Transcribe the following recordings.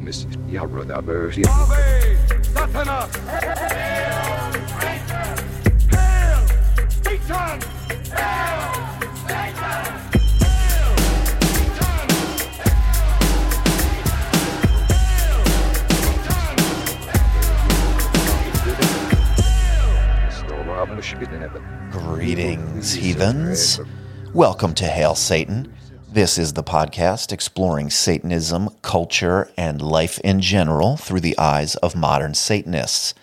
Mrs. Yarrodaberg. Ave Satana! Hail Satan! Hail Satan! Greetings, heathens. Welcome to Hail Satan. This is the podcast exploring Satanism, culture, and life in general through the eyes of modern Satanists.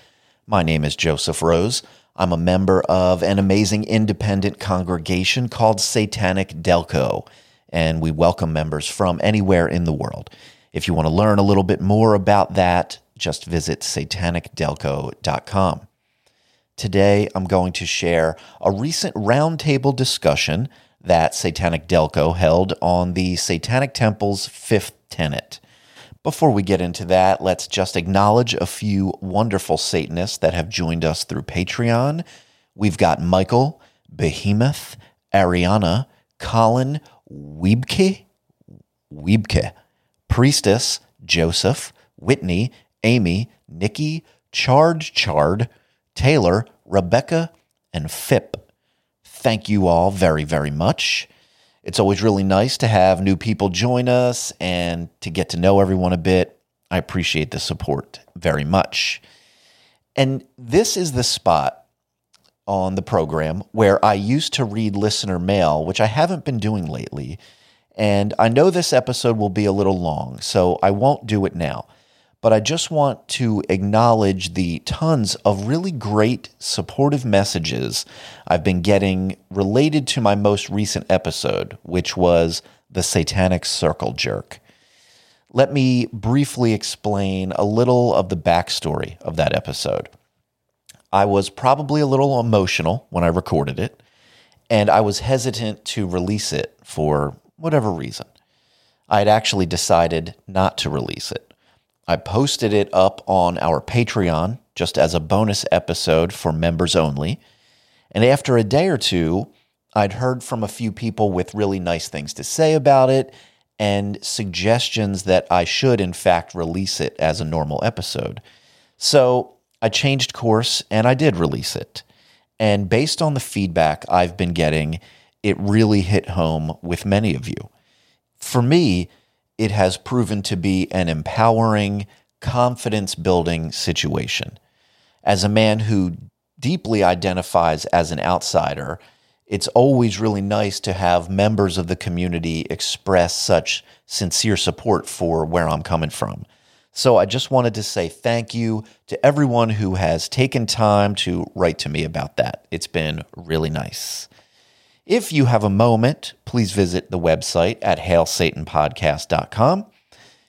My name is Joseph Rose. I'm a member of an amazing independent congregation called Satanic Delco, and we welcome members from anywhere in the world. If you want to learn a little bit more about that, just visit satanicdelco.com. Today, I'm going to share a recent roundtable discussion that Satanic Delco held on the Satanic Temple's fifth tenet. Before we get into that, let's just acknowledge a few wonderful Satanists that have joined us through Patreon. We've got Michael, Behemoth, Ariana, Colin, Wiebke, Wiebke, Priestess, Joseph, Whitney, Amy, Nikki, Charge Chard, Taylor, Rebecca, and Phip. Thank you all very, very much. It's always really nice to have new people join us and to get to know everyone a bit. I appreciate the support very much. And this is the spot on the program where I used to read listener mail, which I haven't been doing lately. And I know this episode will be a little long, so I won't do it now but I just want to acknowledge the tons of really great supportive messages I've been getting related to my most recent episode, which was the Satanic Circle Jerk. Let me briefly explain a little of the backstory of that episode. I was probably a little emotional when I recorded it, and I was hesitant to release it for whatever reason. I had actually decided not to release it. I posted it up on our Patreon just as a bonus episode for members only. And after a day or two, I'd heard from a few people with really nice things to say about it and suggestions that I should, in fact, release it as a normal episode. So I changed course and I did release it. And based on the feedback I've been getting, it really hit home with many of you. For me, it has proven to be an empowering, confidence building situation. As a man who deeply identifies as an outsider, it's always really nice to have members of the community express such sincere support for where I'm coming from. So I just wanted to say thank you to everyone who has taken time to write to me about that. It's been really nice. If you have a moment, please visit the website at hailsatanpodcast.com.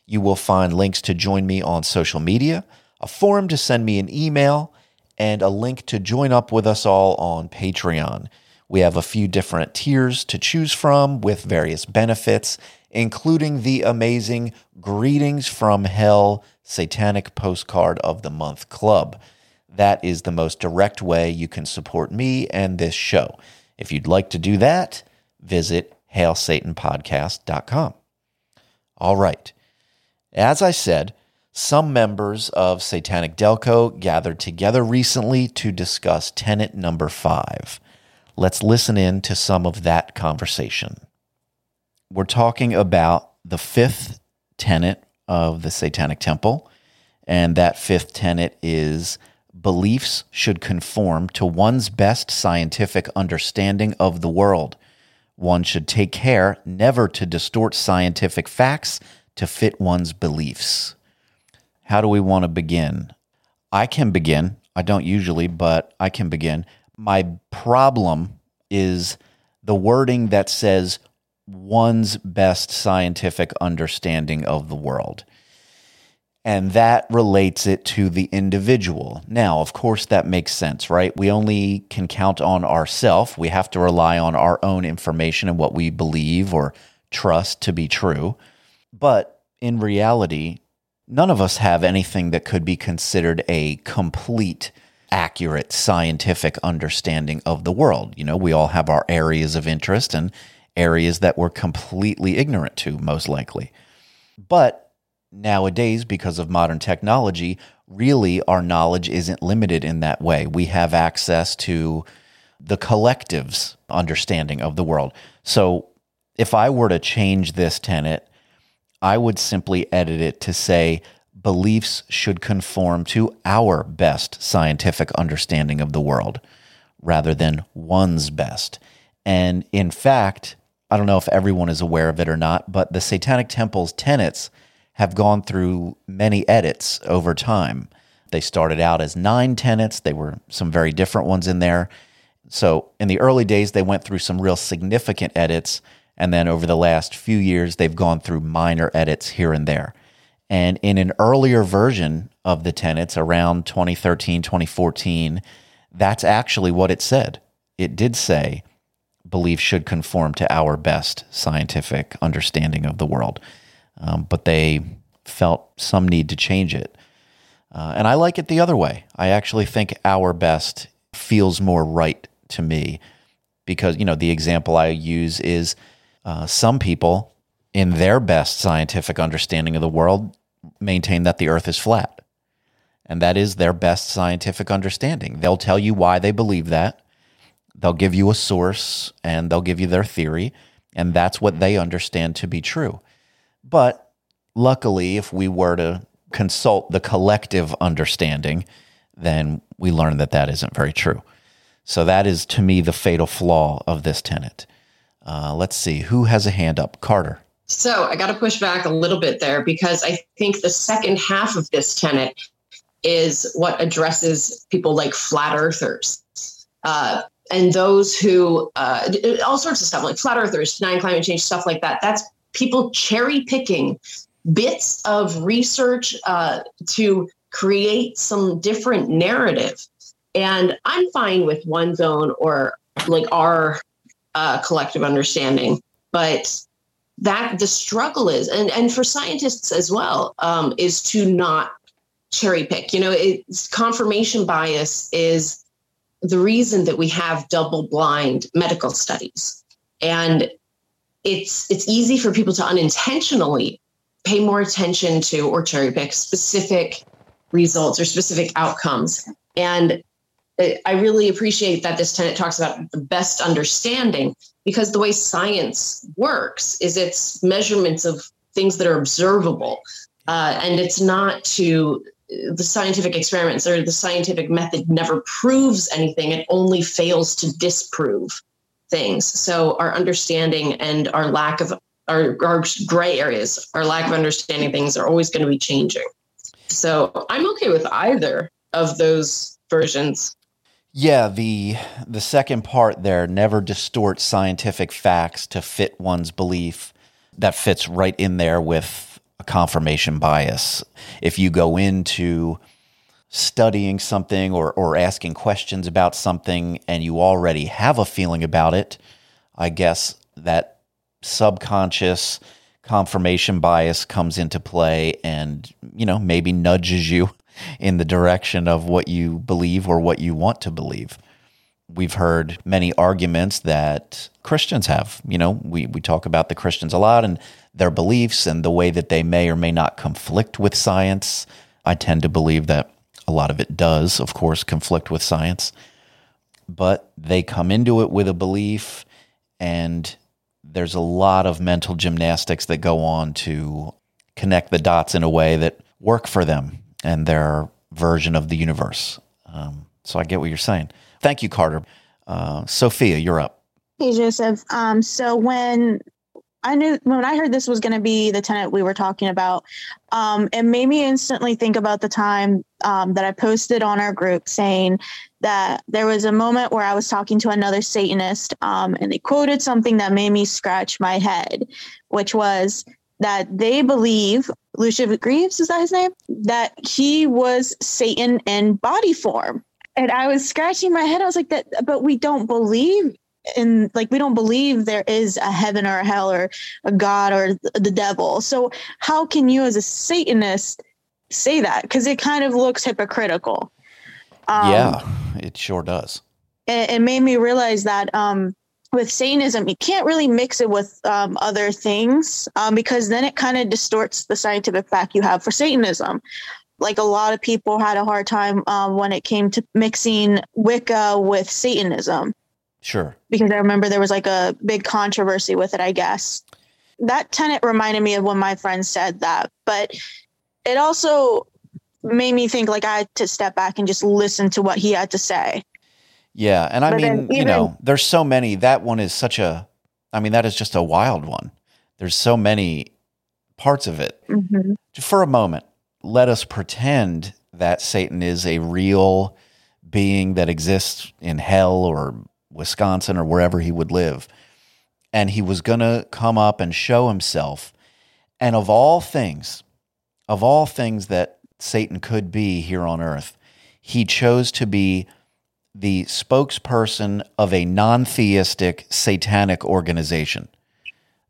You will find links to join me on social media, a forum to send me an email, and a link to join up with us all on Patreon. We have a few different tiers to choose from with various benefits, including the amazing Greetings from Hell Satanic Postcard of the Month Club. That is the most direct way you can support me and this show. If you'd like to do that, visit hailsatanpodcast.com. All right. As I said, some members of Satanic Delco gathered together recently to discuss tenet number five. Let's listen in to some of that conversation. We're talking about the fifth tenet of the Satanic Temple, and that fifth tenet is beliefs should conform to one's best scientific understanding of the world. One should take care never to distort scientific facts to fit one's beliefs. How do we want to begin? I can begin. I don't usually, but I can begin. My problem is the wording that says one's best scientific understanding of the world and that relates it to the individual. Now, of course, that makes sense, right? We only can count on ourself. We have to rely on our own information and what we believe or trust to be true. But in reality, none of us have anything that could be considered a complete, accurate scientific understanding of the world. You know, we all have our areas of interest and areas that we're completely ignorant to, most likely. But nowadays, because of modern technology, really our knowledge isn't limited in that way. We have access to the collective's understanding of the world. So if I were to change this tenet, I would simply edit it to say beliefs should conform to our best scientific understanding of the world rather than one's best. And in fact, I don't know if everyone is aware of it or not, but the Satanic Temple's tenets have gone through many edits over time. They started out as nine tenets, they were some very different ones in there. So in the early days, they went through some real significant edits. And then over the last few years, they've gone through minor edits here and there. And in an earlier version of the tenets around 2013, 2014, that's actually what it said. It did say belief should conform to our best scientific understanding of the world. Um, but they felt some need to change it. Uh, and I like it the other way. I actually think our best feels more right to me because, you know, the example I use is uh, some people, in their best scientific understanding of the world, maintain that the earth is flat. And that is their best scientific understanding. They'll tell you why they believe that. They'll give you a source and they'll give you their theory. And that's what they understand to be true. But luckily, if we were to consult the collective understanding, then we learn that that isn't very true. So that is to me the fatal flaw of this tenet. Uh, let's see who has a hand up. Carter. So I got to push back a little bit there because I think the second half of this tenet is what addresses people like flat earthers uh, and those who uh, all sorts of stuff like flat earthers, denying climate change, stuff like that. That's people cherry picking bits of research uh, to create some different narrative and I'm fine with one zone or like our uh, collective understanding, but that the struggle is, and and for scientists as well, um, is to not cherry pick. You know, it's confirmation bias is the reason that we have double blind medical studies, and it's it's easy for people to unintentionally pay more attention to or cherry pick specific results or specific outcomes and I really appreciate that this tenet talks about the best understanding because the way science works is it's measurements of things that are observable. Uh, and it's not to the scientific experiments or the scientific method never proves anything, it only fails to disprove things. So our understanding and our lack of our, our gray areas, our lack of understanding things are always going to be changing. So I'm okay with either of those versions. Yeah, the the second part there never distort scientific facts to fit one's belief. That fits right in there with a confirmation bias. If you go into studying something or, or asking questions about something and you already have a feeling about it, I guess that subconscious confirmation bias comes into play and, you know, maybe nudges you in the direction of what you believe or what you want to believe. We've heard many arguments that Christians have. You know, we, we talk about the Christians a lot and their beliefs and the way that they may or may not conflict with science. I tend to believe that a lot of it does, of course, conflict with science. But they come into it with a belief, and there's a lot of mental gymnastics that go on to connect the dots in a way that work for them and their version of the universe. Um, so I get what you're saying. Thank you, Carter. Uh, Sophia, you're up. Hey, Joseph. Um, so when I knew when I heard this was going to be the tenant we were talking about, um, it made me instantly think about the time um, that I posted on our group saying that there was a moment where I was talking to another Satanist, um, and they quoted something that made me scratch my head, which was that they believe Lucien Greaves is that his name that he was Satan in body form, and I was scratching my head. I was like, that, but we don't believe in like we don't believe there is a heaven or a hell or a god or the devil. So how can you as a Satanist say that? Because it kind of looks hypocritical. Um, yeah, it sure does. It, it made me realize that um, with Satanism, you can't really mix it with um, other things um, because then it kind of distorts the scientific fact you have for Satanism. Like a lot of people had a hard time um, when it came to mixing Wicca with Satanism. Sure. Because I remember there was like a big controversy with it, I guess. That tenet reminded me of when my friend said that, but it also made me think like I had to step back and just listen to what he had to say. Yeah, and I But mean, then you know, there's so many. That one is such a. I mean, that is just a wild one. There's so many parts of it. Mm-hmm. For a moment, let us pretend that Satan is a real being that exists in hell or Wisconsin or wherever he would live, and he was going to come up and show himself. And of all things, of all things that Satan could be here on earth, he chose to be the spokesperson of a non theistic satanic organization.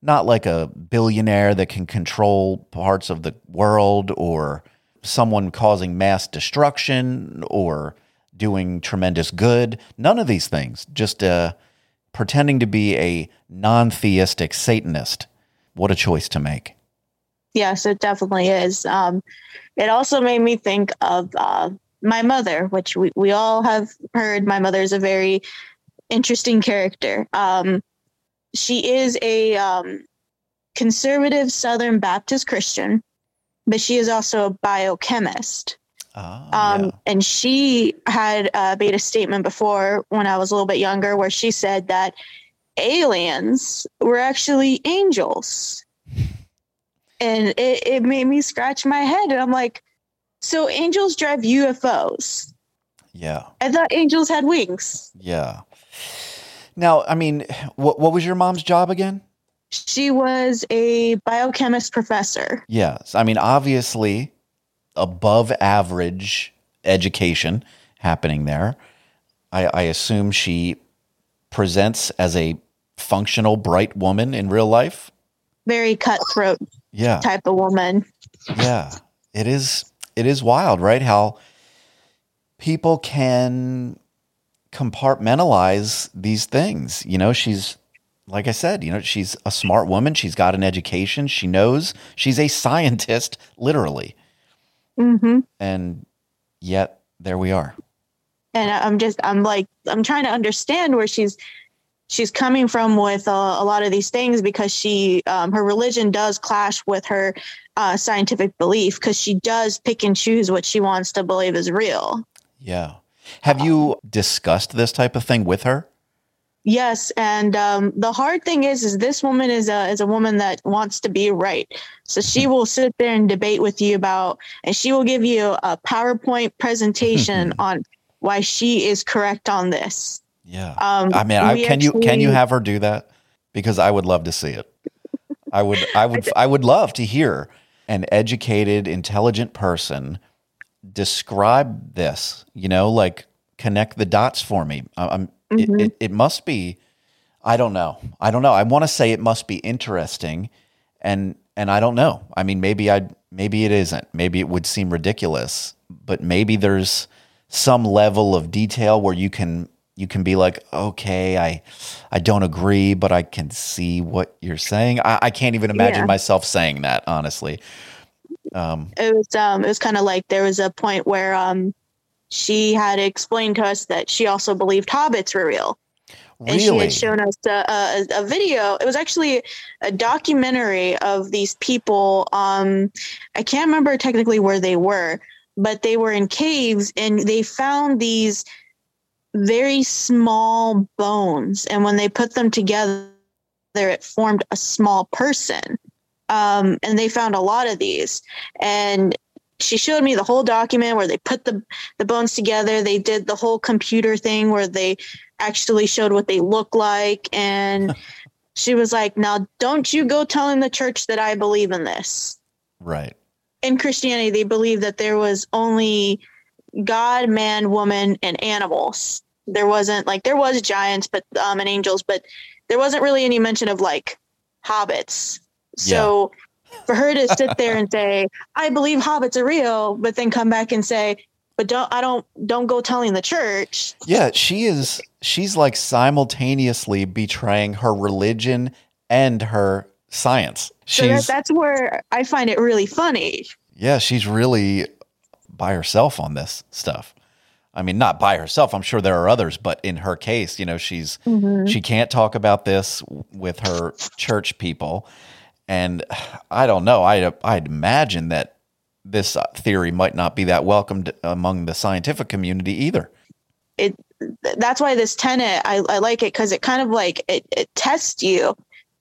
Not like a billionaire that can control parts of the world or someone causing mass destruction or doing tremendous good. None of these things. Just uh, pretending to be a non theistic Satanist. What a choice to make. Yes, it definitely is. Um, it also made me think of uh, my mother, which we, we all have heard. My mother is a very interesting character. Um, she is a um, conservative Southern Baptist Christian, but she is also a biochemist. Ah, Um, yeah. And she had uh, made a statement before when I was a little bit younger where she said that aliens were actually angels. And it, it made me scratch my head. And I'm like, so angels drive UFOs. Yeah. I thought angels had wings. Yeah. Now, I mean, what what was your mom's job again? She was a biochemist professor. Yes. I mean, obviously, above average education happening there. I, I assume she presents as a functional, bright woman in real life. Very cutthroat Yeah. type of woman. yeah it is it is wild right how people can compartmentalize these things you know she's like i said you know she's a smart woman she's got an education she knows she's a scientist literally hmm and yet there we are. And I'm just I'm like I'm trying to understand where she's she's coming from with uh, a lot of these things because she um, her religion does clash with her uh, scientific belief because she does pick and choose what she wants to believe is real. yeah. Have you discussed this type of thing with her Yes, and um, the hard thing is, is this woman is a is a woman that wants to be right. So she will sit there and debate with you about, and she will give you a PowerPoint presentation on why she is correct on this. yeah Um, i mean I, can you can you have her do that because i would love to see it i would i would i would love to hear an educated intelligent person describe this you know like connect the dots for me i'm It, it, it must be i don't know. I don't know. I want to say it must be interesting and and i don't know. I mean maybe i maybe it isn't. Maybe it would seem ridiculous but maybe there's some level of detail where you can you can be like okay i i don't agree but i can see what you're saying. I, I can't even imagine Yeah. myself saying that honestly. Um it was um it was kind of like there was a point where um she had explained to us that she also believed hobbits were real. And she had shown us a, a, a video. It was actually a documentary of these people um i can't remember technically where they were but they were in caves and they found these very small bones. And when they put them together it formed a small person. Um, and they found a lot of these. And she showed me the whole document where they put the the bones together. They did the whole computer thing where they actually showed what they look like. And she was like now don't you go telling the church that i believe in this. Right. In christianity they believe that there was only god man woman and animals. There wasn't like there was giants but um and angels but there wasn't really any mention of like hobbits. So for her to sit there and say i believe hobbits are real but then come back and say but don't I don't don't go telling the church. Yeah, she is she's like simultaneously betraying her religion and her science. So that, She's that's where I find it really funny. yeah, she's really by herself on this stuff. I mean, not by herself. I'm sure there are others, but in her case, you know, she's mm-hmm. she can't talk about this with her church people, and I don't know. I I'd imagine that this uh, theory might not be that welcomed among the scientific community either. It that's why this tenet I, I like it because it kind of like it, it tests you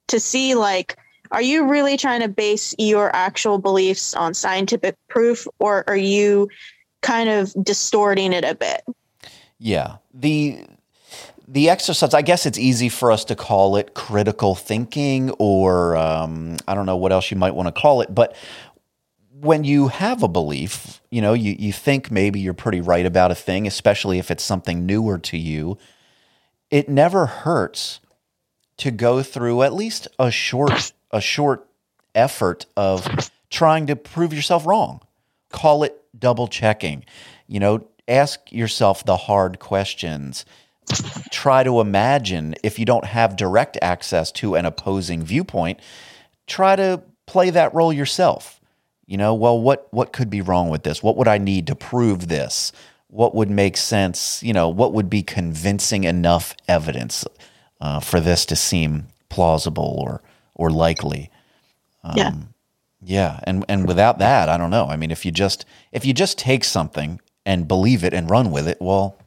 to see like are you really trying to base your actual beliefs on scientific proof or are you kind of distorting it a bit? Yeah. The the exercise, I guess it's easy for us to call it critical thinking or um, I don't know what else you might want to call it, but when you have a belief, you know, you, you think maybe you're pretty right about a thing, especially if it's something newer to you, it never hurts to go through at least a short a short effort of trying to prove yourself wrong. Call it double checking. You know, ask yourself the hard questions. Try to imagine if you don't have direct access to an opposing viewpoint, try to play that role yourself. You know, well, what what could be wrong with this? What would I need to prove this? What would make sense? You know, what would be convincing enough evidence uh, for this to seem plausible or or likely? yeah. Yeah, and and without that, I don't know. I mean, if you just if you just take something and believe it and run with it, well,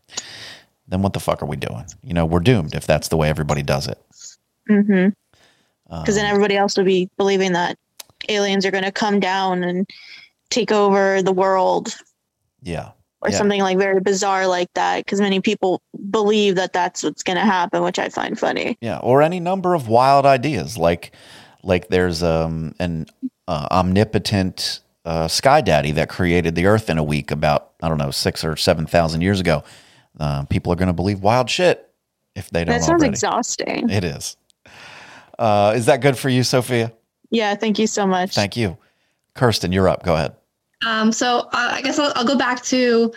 then what the fuck are we doing? You know, we're doomed if that's the way everybody does it. Mm-hmm. Because Um, then everybody else would be believing that aliens are going to come down and take over the world Yeah, or Yeah. something like very bizarre like that. Because many people believe that that's what's going to happen, which I find funny. yeah, or any number of wild ideas like like there's um an uh, omnipotent uh, sky daddy that created the Earth in a week about I don't know six or seven thousand years ago. Uh, people are going to believe wild shit if they don't That sounds already. exhausting. It is. Uh, is that good for you, Sophia? Yeah, thank you so much. Thank you. Kirsten, you're up. Go ahead. Um, so uh, I guess I'll, I'll go back to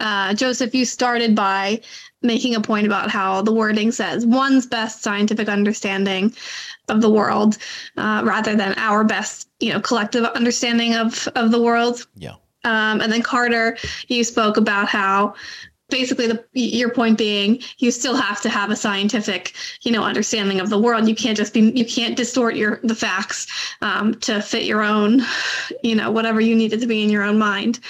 uh, Joseph. You started by making a point about how the wording says one's best scientific understanding of the world, uh, rather than our best, you know, collective understanding of of the world. Yeah. Um, and then Carter, you spoke about how basically the your point being you still have to have a scientific you know understanding of the world. You can't just be you can't distort your the facts um, to fit your own you know whatever you need it to be in your own mind.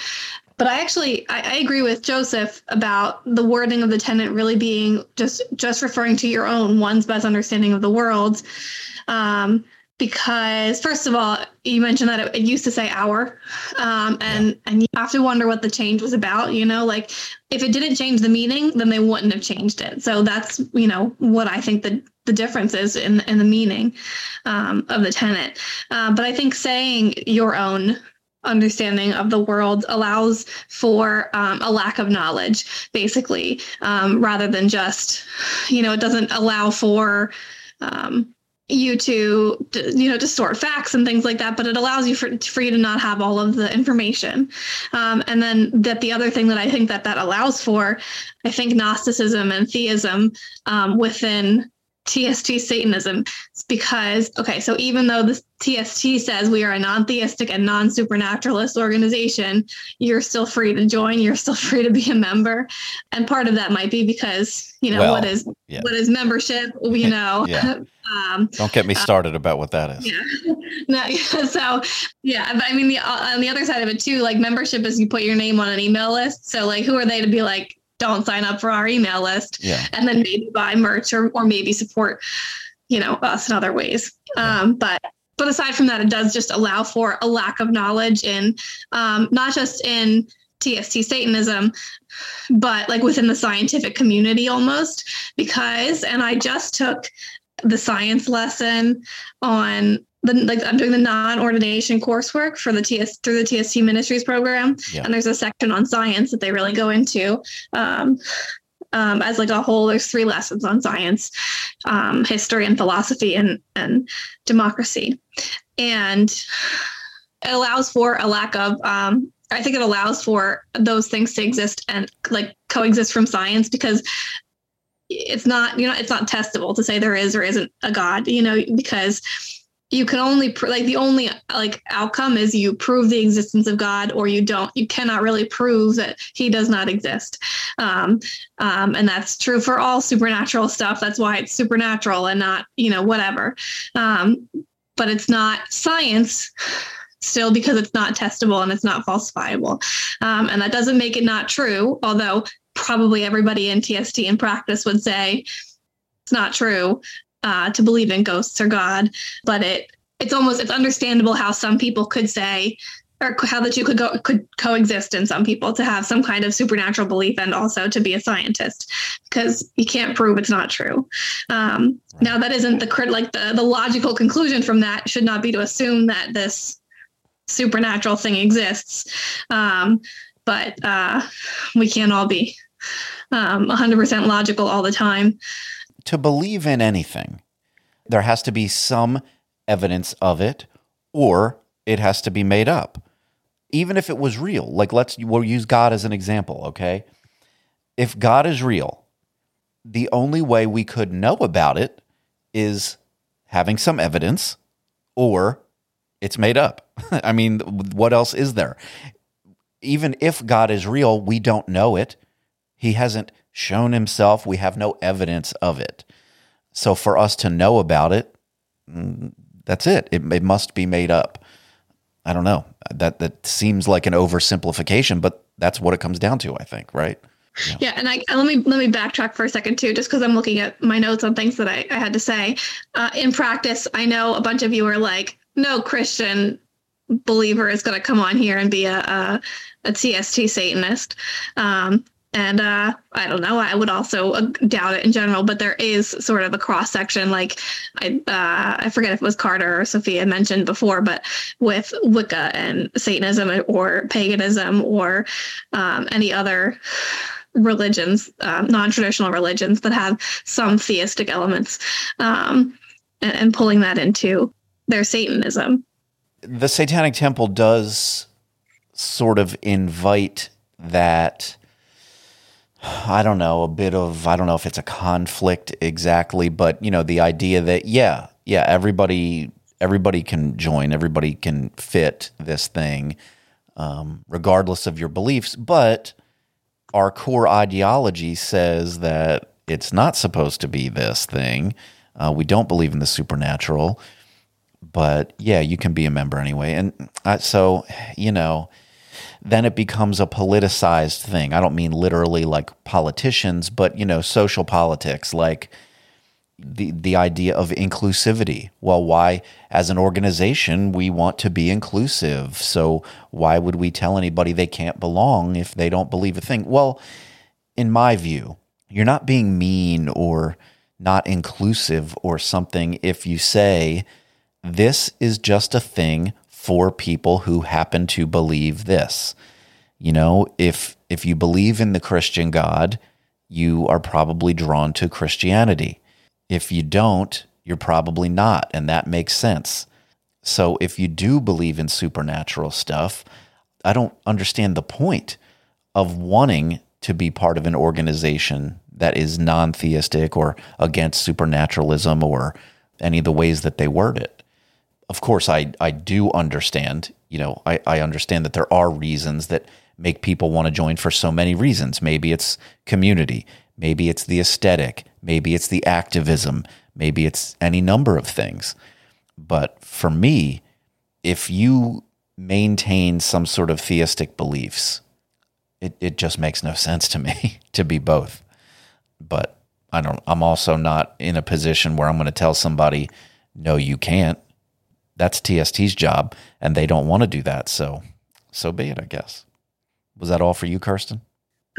But i actually I, I agree with joseph about the wording of the tenant really being just just referring to your own one's best understanding of the world. Um, because first of all you mentioned that it, it used to say our um, and and you have to wonder what the change was about you know like if it didn't change the meaning then they wouldn't have changed it. So that's you know what i think the the difference is in in the meaning um, of the tenant uh, but i think saying your own understanding of the world allows for um, a lack of knowledge basically um, rather than just you know it doesn't allow for um, you to you know distort facts and things like that but it allows you for, for you to not have all of the information. Um, and then that the other thing that i think that that allows for i think gnosticism and theism um, within tst satanism is because okay so even though the tst says we are a non-theistic and non-supernaturalist organization you're still free to join you're still free to be a member and part of that might be because you know Well, what is yeah. what is membership you know Yeah. um Don't get me started about what that is. yeah no so yeah but i mean the on the other side of it too like membership is you put your name on an email list so like who are they to be like don't sign up for our email list. Yeah. and then maybe buy merch or, or maybe support you know us in other ways. Um but but aside from that it does just allow for a lack of knowledge in um not just in tst satanism but like within the scientific community almost because and i just took the science lesson on the like I'm doing the non-ordination coursework for the TS through the TST Ministries program, Yeah. and there's a section on science that they really go into. Um, um, as like a whole, there's three lessons on science, um, history, and philosophy, and and democracy, and it allows for a lack of um, I think it allows for those things to exist and like coexist from science because it's not you know it's not testable to say there is or isn't a god you know because you can only pr- like the only like outcome is you prove the existence of god or you don't you cannot really prove that he does not exist. Um, um, and that's true for all supernatural stuff. That's why it's supernatural and not you know whatever. Um, but it's not science still because it's not testable and it's not falsifiable. Um, and that doesn't make it not true although probably everybody in tst in practice would say it's not true uh, to believe in ghosts or God, but it it's almost it's understandable how some people could say or how the two could go could coexist in some people to have some kind of supernatural belief and also to be a scientist because you can't prove it's not true. Um, right. Now that isn't the crit like the the logical conclusion from that should not be to assume that this supernatural thing exists, um, but uh, we can't all be um, 100% logical all the time to believe in anything, there has to be some evidence of it or it has to be made up. Even if it was real, like let's we'll use God as an example, okay? If God is real, the only way we could know about it is having some evidence or it's made up. I mean, what else is there? Even if God is real, we don't know it. He hasn't shown himself. We have no evidence of it. So for us to know about it, mm, that's it. It, it must be made up. I don't know. That that seems like an oversimplification, but that's what it comes down to, I think, right? Yeah. yeah, and I let me let me backtrack for a second too, just because I'm looking at my notes on things that I, I had to say. Uh, in practice, I know a bunch of you are like, no Christian believer is going to come on here and be a, a, a TST Satanist. Um, and uh, I don't know. I would also uh, doubt it in general, but there is sort of a cross section. Like I, uh, I forget if it was Carter or Sophia mentioned before, but with Wicca and Satanism or paganism or um, any other religions, um, non-traditional religions that have some theistic elements, um, and, and pulling that into their Satanism. The Satanic Temple does sort of invite that I don't know, a bit of, I don't know if it's a conflict exactly, but you know, the idea that, yeah, yeah, everybody, everybody can join, everybody can fit this thing, um, regardless of your beliefs. But our core ideology says that it's not supposed to be this thing. Uh, we don't believe in the supernatural, but yeah, you can be a member anyway. And uh, so, you know, then it becomes a politicized thing. I don't mean literally like politicians, but you know, social politics, like the the idea of inclusivity. Well, why as an organization we want to be inclusive. So why would we tell anybody they can't belong if they don't believe a thing? Well, in my view, you're not being mean or not inclusive or something if you say this is just a thing for people who happen to believe this. You know, if if you believe in the Christian God, you are probably drawn to Christianity. If you don't, you're probably not, and that makes sense. So if you do believe in supernatural stuff, I don't understand the point of wanting to be part of an organization that is non theistic or against supernaturalism or any of the ways that they word it of course, I, I do understand, you know, I, I understand that there are reasons that make people want to join for so many reasons. Maybe it's community, maybe it's the aesthetic, maybe it's the activism, maybe it's any number of things. But for me, if you maintain some sort of theistic beliefs, it, it just makes no sense to me to be both. But I don't I'm also not in a position where I'm going to tell somebody, no, you can't that's TST's job, and they don't want to do that. So, so be it, I guess. Was that all for you, Kirsten?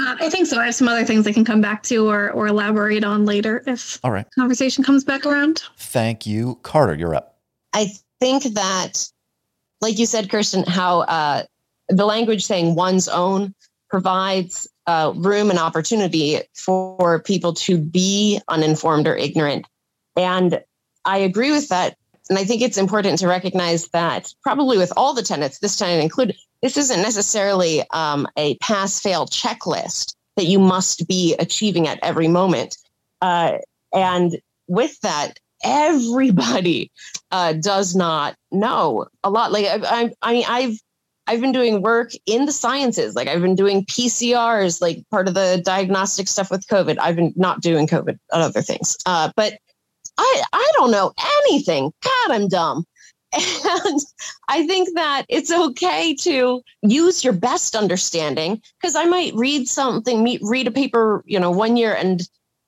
Uh, I think so. I have some other things I can come back to or or elaborate on later if all right conversation comes back around. Thank you, Carter. You're up. I think that, like you said, Kirsten, how uh, the language saying one's own provides uh, room and opportunity for people to be uninformed or ignorant, and I agree with that and I think it's important to recognize that probably with all the tenants, this tenet included, this isn't necessarily um, a pass fail checklist that you must be achieving at every moment. Uh, and with that, everybody uh, does not know a lot. Like I, I, I mean, I've I've been doing work in the sciences. Like I've been doing PCRs, like part of the diagnostic stuff with COVID. I've been not doing COVID other things. Uh, but I I don't know anything. God, I'm dumb. And I think that it's okay to use your best understanding because I might read something, read a paper, you know, one year and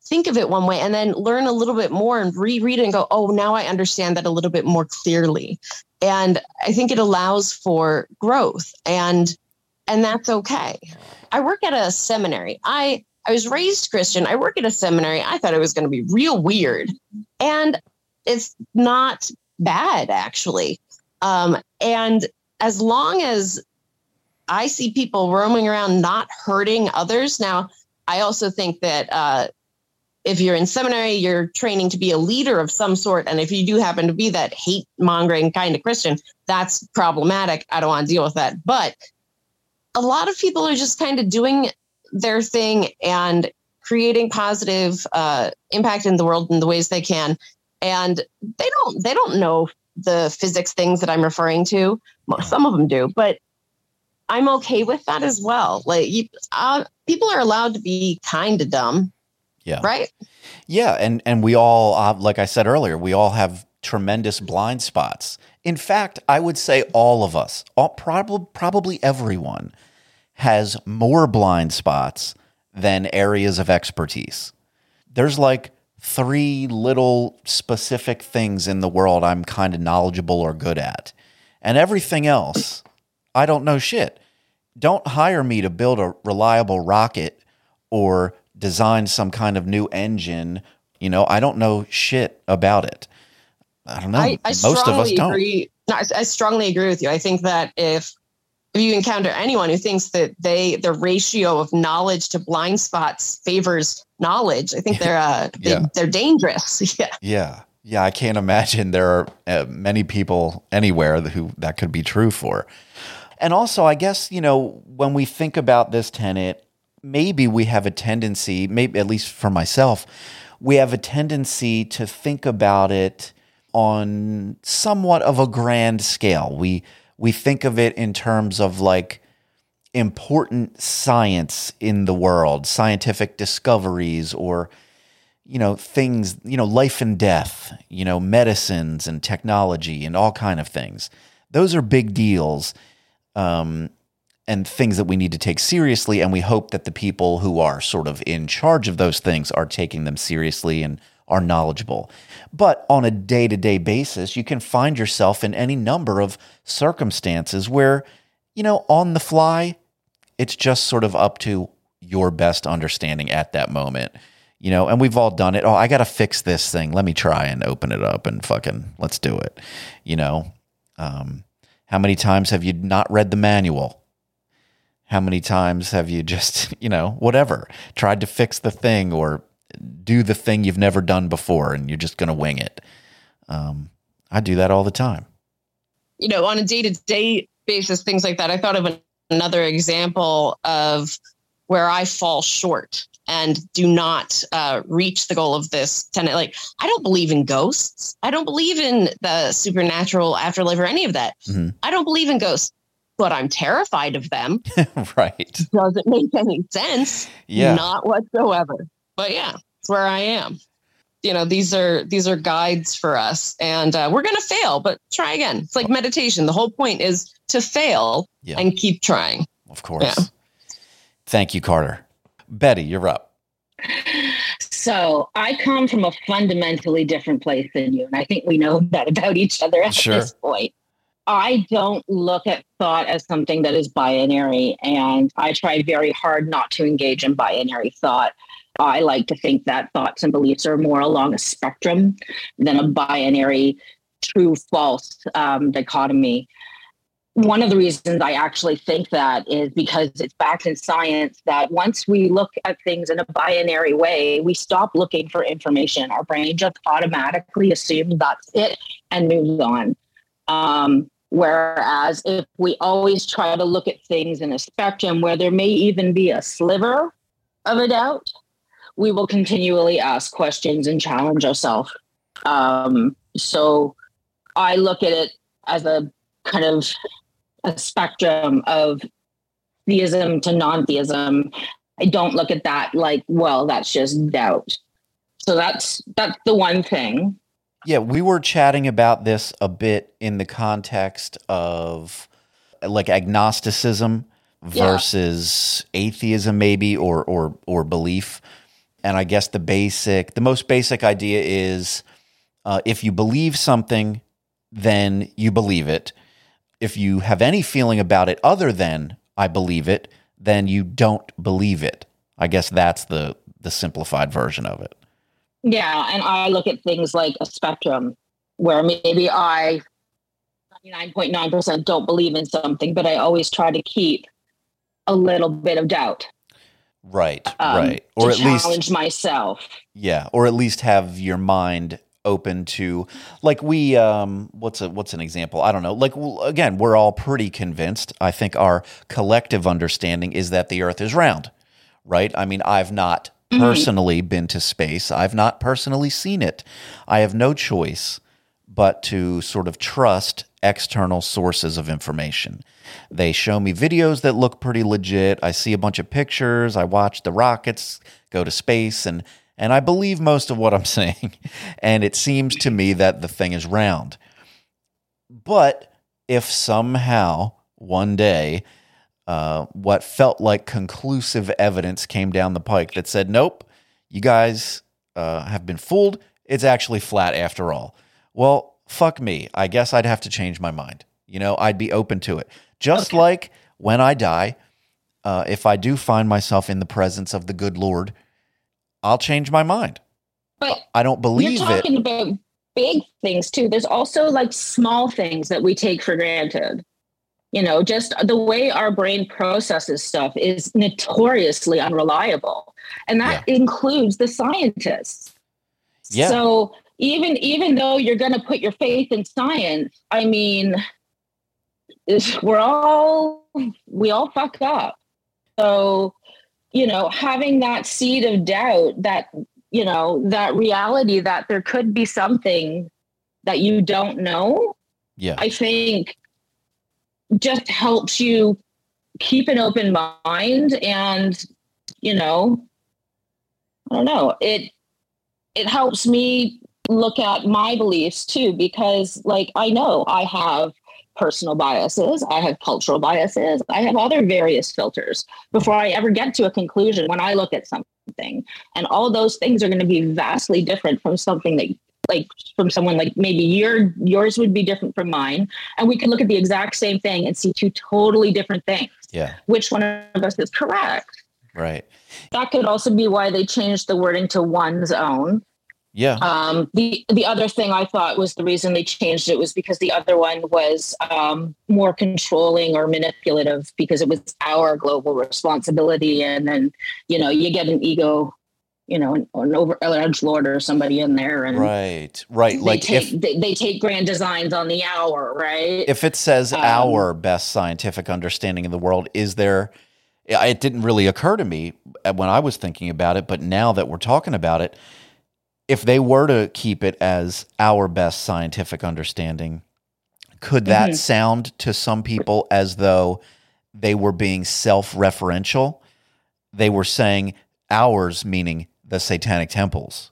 think of it one way and then learn a little bit more and reread it and go, oh, now I understand that a little bit more clearly. And I think it allows for growth and and that's okay. I work at a seminary. I I was raised Christian. I work at a seminary. I thought it was going to be real weird. And it's not bad actually. Um, and as long as I see people roaming around not hurting others, now I also think that uh, if you're in seminary, you're training to be a leader of some sort. And if you do happen to be that hate mongering kind of Christian, that's problematic. I don't want to deal with that. But a lot of people are just kind of doing their thing and creating positive uh, impact in the world in the ways they can and they don't they don't know the physics things that I'm referring to. Some of them do, but I'm okay with that as well. Like you, uh, people are allowed to be kind of dumb. Yeah. Right. Yeah, and and we all, uh, like I said earlier, we all have tremendous blind spots. In fact, I would say all of us, all, probably probably everyone, has more blind spots than areas of expertise. There's like three little specific things in the world I'm kind of knowledgeable or good at. And everything else, I don't know shit. Don't hire me to build a reliable rocket or design some kind of new engine. You know, I don't know shit about it. I don't know. I, I Most of us don't. Agree. No, I, I strongly agree with you. I think that if if you encounter anyone who thinks that they the ratio of knowledge to blind spots favors knowledge, I think they're uh, they, Yeah. they're dangerous. Yeah. Yeah. Yeah, I can't imagine there are uh, many people anywhere who that could be true for. And also, I guess, you know, when we think about this tenet, maybe we have a tendency, maybe at least for myself, we have a tendency to think about it on somewhat of a grand scale. We we think of it in terms of like important science in the world, scientific discoveries or you know things you know life and death you know medicines and technology and all kind of things. Those are big deals um, and things that we need to take seriously and we hope that the people who are sort of in charge of those things are taking them seriously and are knowledgeable but on a day-to-day basis you can find yourself in any number of circumstances where you know on the fly it's just sort of up to your best understanding at that moment you know, and we've all done it. Oh, I got to fix this thing. Let me try and open it up and fucking let's do it. You know, um, how many times have you not read the manual? How many times have you just, you know, whatever, tried to fix the thing or do the thing you've never done before and you're just going to wing it? Um, I do that all the time. you know, on a day to day basis, things like that. I thought of an, another example of where I fall short and do not uh, reach the goal of this tenant. Like, I don't believe in ghosts. I don't believe in the supernatural afterlife or any of that. Mhm. I don't believe in ghosts, but I'm terrified of them. right. Doesn't make any sense. Yeah. Not whatsoever. But yeah, it's where I am. You know, these are these are guides for us, and uh, we're gonna fail, but try again. It's like meditation. The whole point is to fail Yeah. and keep trying. Of course. Yeah. Thank you, Carter. Betty, you're up. So I come from a fundamentally different place than you. And I think we know that about each other at Sure. this point. I don't look at thought as something that is binary. And I try very hard not to engage in binary thought. I like to think that thoughts and beliefs are more along a spectrum than a binary true false um, dichotomy. one of the reasons I actually think that is because it's backed in science that once we look at things in a binary way, we stop looking for information. Our brain just automatically assumes that's it and moves on. Um, whereas if we always try to look at things in a spectrum where there may even be a sliver of a doubt, we will continually ask questions and challenge ourselves. Um, so I look at it as a kind of a spectrum of theism to non-theism. I don't look at that like, well, that's just doubt. So that's that's the one thing. Yeah, we were chatting about this a bit in the context of like agnosticism versus yeah. atheism maybe or or or belief. And I guess the basic the most basic idea is uh, if you believe something, then you believe it if you have any feeling about it other than I believe it, then you don't believe it. I guess that's the the simplified version of it. Yeah, and I look at things like a spectrum where maybe I 99.9% don't believe in something, but I always try to keep a little bit of doubt. Right, um, right. Or at least challenge myself. Yeah, or at least have your mind open to like we um what's a what's an example i don't know like again we're all pretty convinced i think our collective understanding is that the earth is round right i mean i've not mm-hmm. personally been to space i've not personally seen it i have no choice but to sort of trust external sources of information they show me videos that look pretty legit i see a bunch of pictures i watch the rockets go to space and and I believe most of what I'm saying. And it seems to me that the thing is round. But if somehow one day uh, what felt like conclusive evidence came down the pike that said, nope, you guys uh, have been fooled, it's actually flat after all. Well, fuck me. I guess I'd have to change my mind. You know, I'd be open to it. Just okay. like when I die, uh, if I do find myself in the presence of the good Lord, I'll change my mind. But I don't believe you're talking it. about big things too. There's also like small things that we take for granted. You know, just the way our brain processes stuff is notoriously unreliable. And that yeah. includes the scientists. Yeah. So even even though you're going to put your faith in science, I mean, we're all we all fuck up. So you know, having that seed of doubt that, you know, that reality that there could be something that you don't know. Yeah. I think just helps you keep an open mind and, you know, I don't know, it it helps me look at my beliefs too because like I know I have personal biases, I have cultural biases, I have other various filters before I ever get to a conclusion when I look at something. And all those things are going to be vastly different from something that like from someone like maybe your yours would be different from mine and we could look at the exact same thing and see two totally different things. Yeah. Which one of us is correct? Right. That could also be why they changed the wording to one's own yeah. Um, the the other thing I thought was the reason they changed it was because the other one was um, more controlling or manipulative because it was our global responsibility, and then you know you get an ego, you know, an, an over an edge lord or somebody in there, and right, right, they like take, if, they, they, take grand designs on the hour, right? If it says um, our best scientific understanding of the world, is there? It didn't really occur to me when I was thinking about it, but now that we're talking about it if they were to keep it as our best scientific understanding, could that mm-hmm. sound to some people as though they were being self referential? They were saying ours, meaning the satanic temples.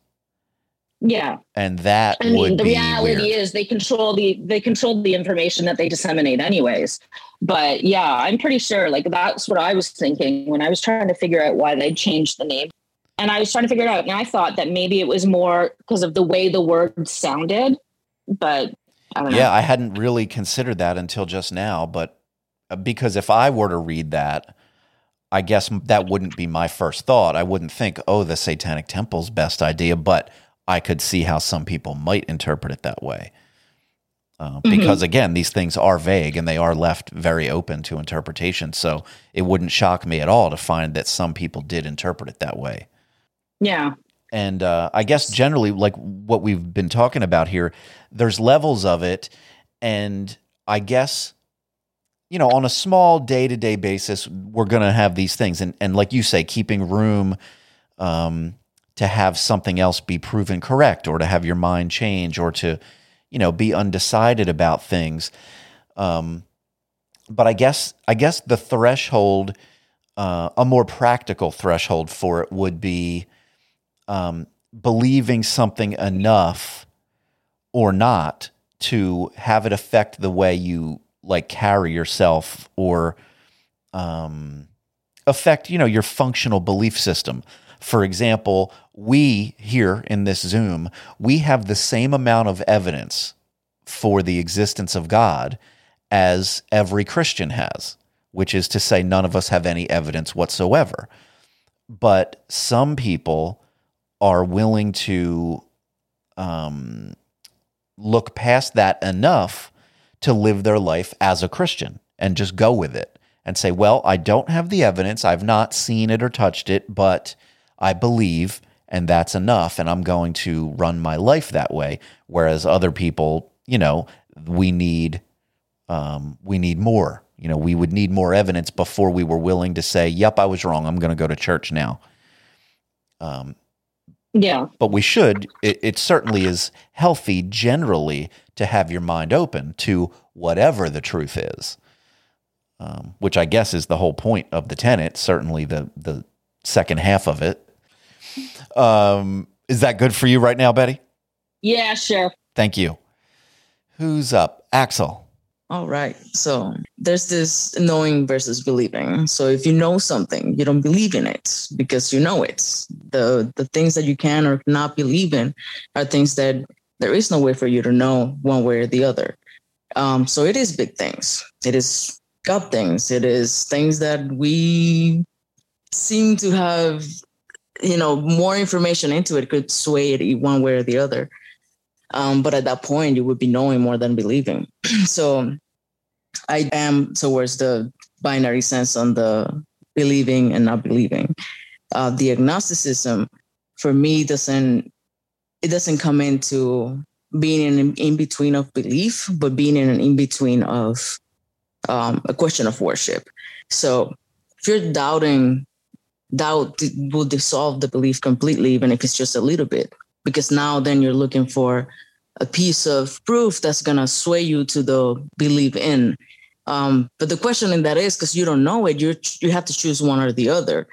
Yeah. And that I mean, the reality weird. is they control the they control the information that they disseminate anyways. But yeah, I'm pretty sure like that's what I was thinking when I was trying to figure out why they changed the name and I was trying to figure it out. And I thought that maybe it was more because of the way the word sounded, but I yeah, I hadn't really considered that until just now. But uh, because if I were to read that, I guess that wouldn't be my first thought. I wouldn't think, oh, the Satanic Temple's best idea, but I could see how some people might interpret it that way. Uh, because again, these things are vague and they are left very open to interpretation. So it wouldn't shock me at all to find that some people did interpret it that way. Yeah. And uh, I guess generally, like what we've been talking about here, there's levels of it. And I guess, you know, on a small day to day basis, we're going to have these things. And, and like you say, keeping room um, to have something else be proven correct or to have your mind change or to, you know, be undecided about things. Um, but I guess I guess the threshold, uh, a more practical threshold for it would be um, believing something enough or not to have it affect the way you like carry yourself or um, affect you know your functional belief system. For example, we here in this Zoom, we have the same amount of evidence for the existence of God as every Christian has, which is to say, none of us have any evidence whatsoever. But some people are willing to um, look past that enough to live their life as a Christian and just go with it and say, well, I don't have the evidence. I've not seen it or touched it, but I believe, and that's enough. And I'm going to run my life that way. Whereas other people, you know, we need um, we need more. You know, we would need more evidence before we were willing to say, "Yep, I was wrong. I'm going to go to church now." Um, Yeah. but we should. It, it certainly is healthy generally to have your mind open to whatever the truth is, um, which I guess is the whole point of the tenet. Certainly, the the second half of it. Um, is that good for you right now, Betty? Yeah, sure. Thank you. Who's up? Axel. All right. So there's this knowing versus believing. So if you know something, you don't believe in it because you know it. The the things that you can or cannot believe in are things that there is no way for you to know one way or the other. Um, so it is big things. It is God things. It is things that we seem to have, you know, more information into it could sway it one way or the other. Um, but at that point, you would be knowing more than believing. so I am towards the binary sense on the believing and not believing. Uh, the agnosticism for me doesn't it doesn't come into being in an in between of belief, but being in an in between of um, a question of worship. So if you're doubting, doubt will dissolve the belief completely, even if it's just a little bit, because now then you're looking for a piece of proof that's going to sway you to the believe in. Um, but the question in that is because you don't know it, you you have to choose one or the other,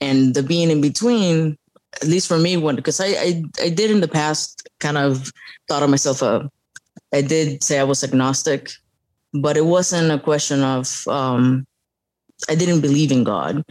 and the being in between. At least for me, when because I, I I did in the past kind of thought of myself a, I did say I was agnostic, but it wasn't a question of um, I didn't believe in God,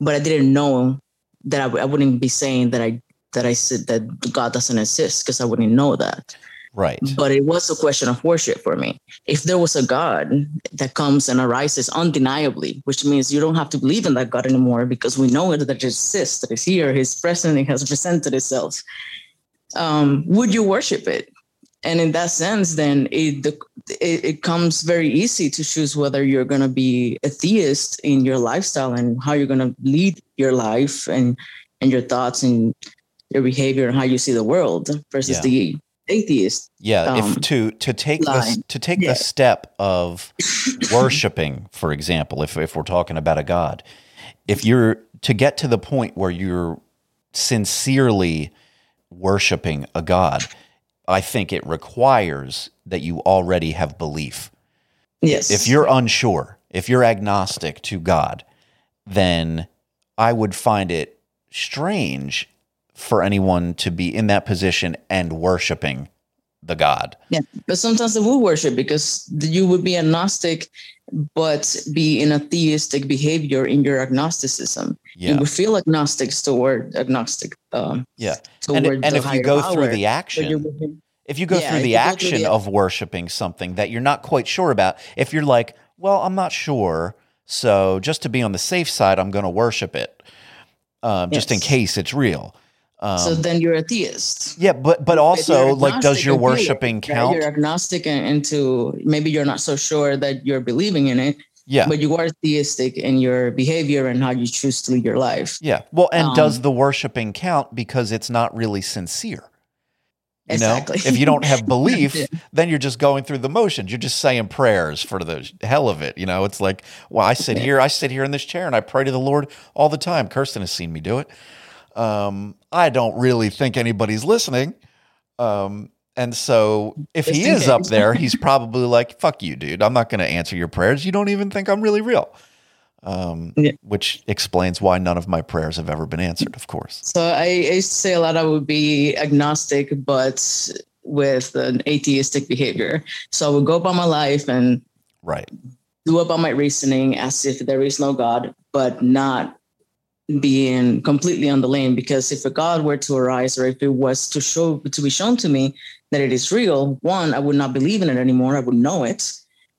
but I didn't know that I, I wouldn't be saying that I that I said that God doesn't exist because I wouldn't know that. Right. But it was a question of worship for me. If there was a God that comes and arises undeniably, which means you don't have to believe in that God anymore because we know it that it exists, that it's here, his presence it has presented itself. Um, would you worship it? And in that sense, then it, the, it, it comes very easy to choose whether you're going to be a theist in your lifestyle and how you're going to lead your life and and your thoughts and your behavior and how you see the world versus Yeah. the atheist. Yeah, um, if to to take to take Yeah. the step of worshiping, for example, if if we're talking about a god, if you're to get to the point where you're sincerely worshiping a god, I think it requires that you already have belief. Yes. If you're unsure, if you're agnostic to God, then I would find it strange for anyone to be in that position and worshiping the God. Yeah, but sometimes they will worship because you would be agnostic, but be in a theistic behavior in your agnosticism. Yeah. You would feel agnostic toward agnostic. Um, Yeah. toward And, and if you go power, through the action, if you go Yeah, through the go through action the- of worshiping something that you're not quite sure about, if you're like, well, I'm not sure, so just to be on the safe side, I'm going to worship it, um, just in case it's real. Um, so then you're a theist. yeah, but but also like, does your and feel it, worshiping right? count? You're agnostic and into maybe you're not so sure that you're believing in it, Yeah, but you are theistic in your behavior and how you choose to live your life. yeah. Well, and does um, the worshiping count because it's not really sincere? You Exactly. know, if you don't have belief, Yeah. then you're just going through the motions. You're just saying prayers for the hell of it. You know, it's like, well, I sit Yeah. here, I sit here in this chair, and I pray to the Lord all the time. Kirsten has seen me do it. Um, I don't really think anybody's listening. Um, and so if Just he is up there, he's probably like, fuck you, dude. I'm not going to answer your prayers. You don't even think I'm really real. Um, Yeah. which explains why none of my prayers have ever been answered, of course. So I, I used to say a lot I would be agnostic, but with an atheistic behavior. So I would go about my life and Right. do about my reasoning as if there is no God, but not being completely on the lane. Because if a God were to arise, or if it was to show to be shown to me that it is real, one, I would not believe in it anymore. I would know it.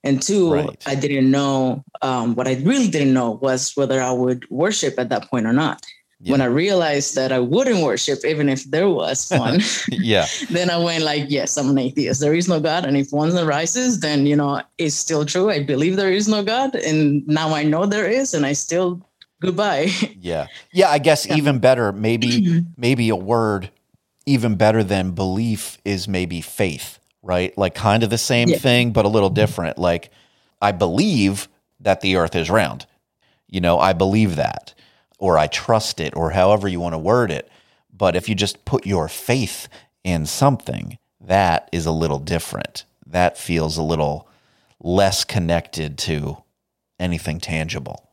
And two, Right. I didn't know um, what I really didn't know was whether I would worship at that point or not. Yeah. When I realized that I wouldn't worship, even if there was one, Yeah. then I went like, yes, I'm an atheist. There is no God. And if one arises, then, you know, it's still true. I believe there is no God. And now I know there is, and I still, goodbye. Yeah. Yeah, I guess Yeah. even better, maybe maybe a word even better than belief is maybe faith, right? Like kind of the same Yeah. thing but a little mm-hmm. different. Like I believe that the earth is round. You know, I believe that or I trust it or however you want to word it. But if you just put your faith in something, that is a little different. That feels a little less connected to anything tangible.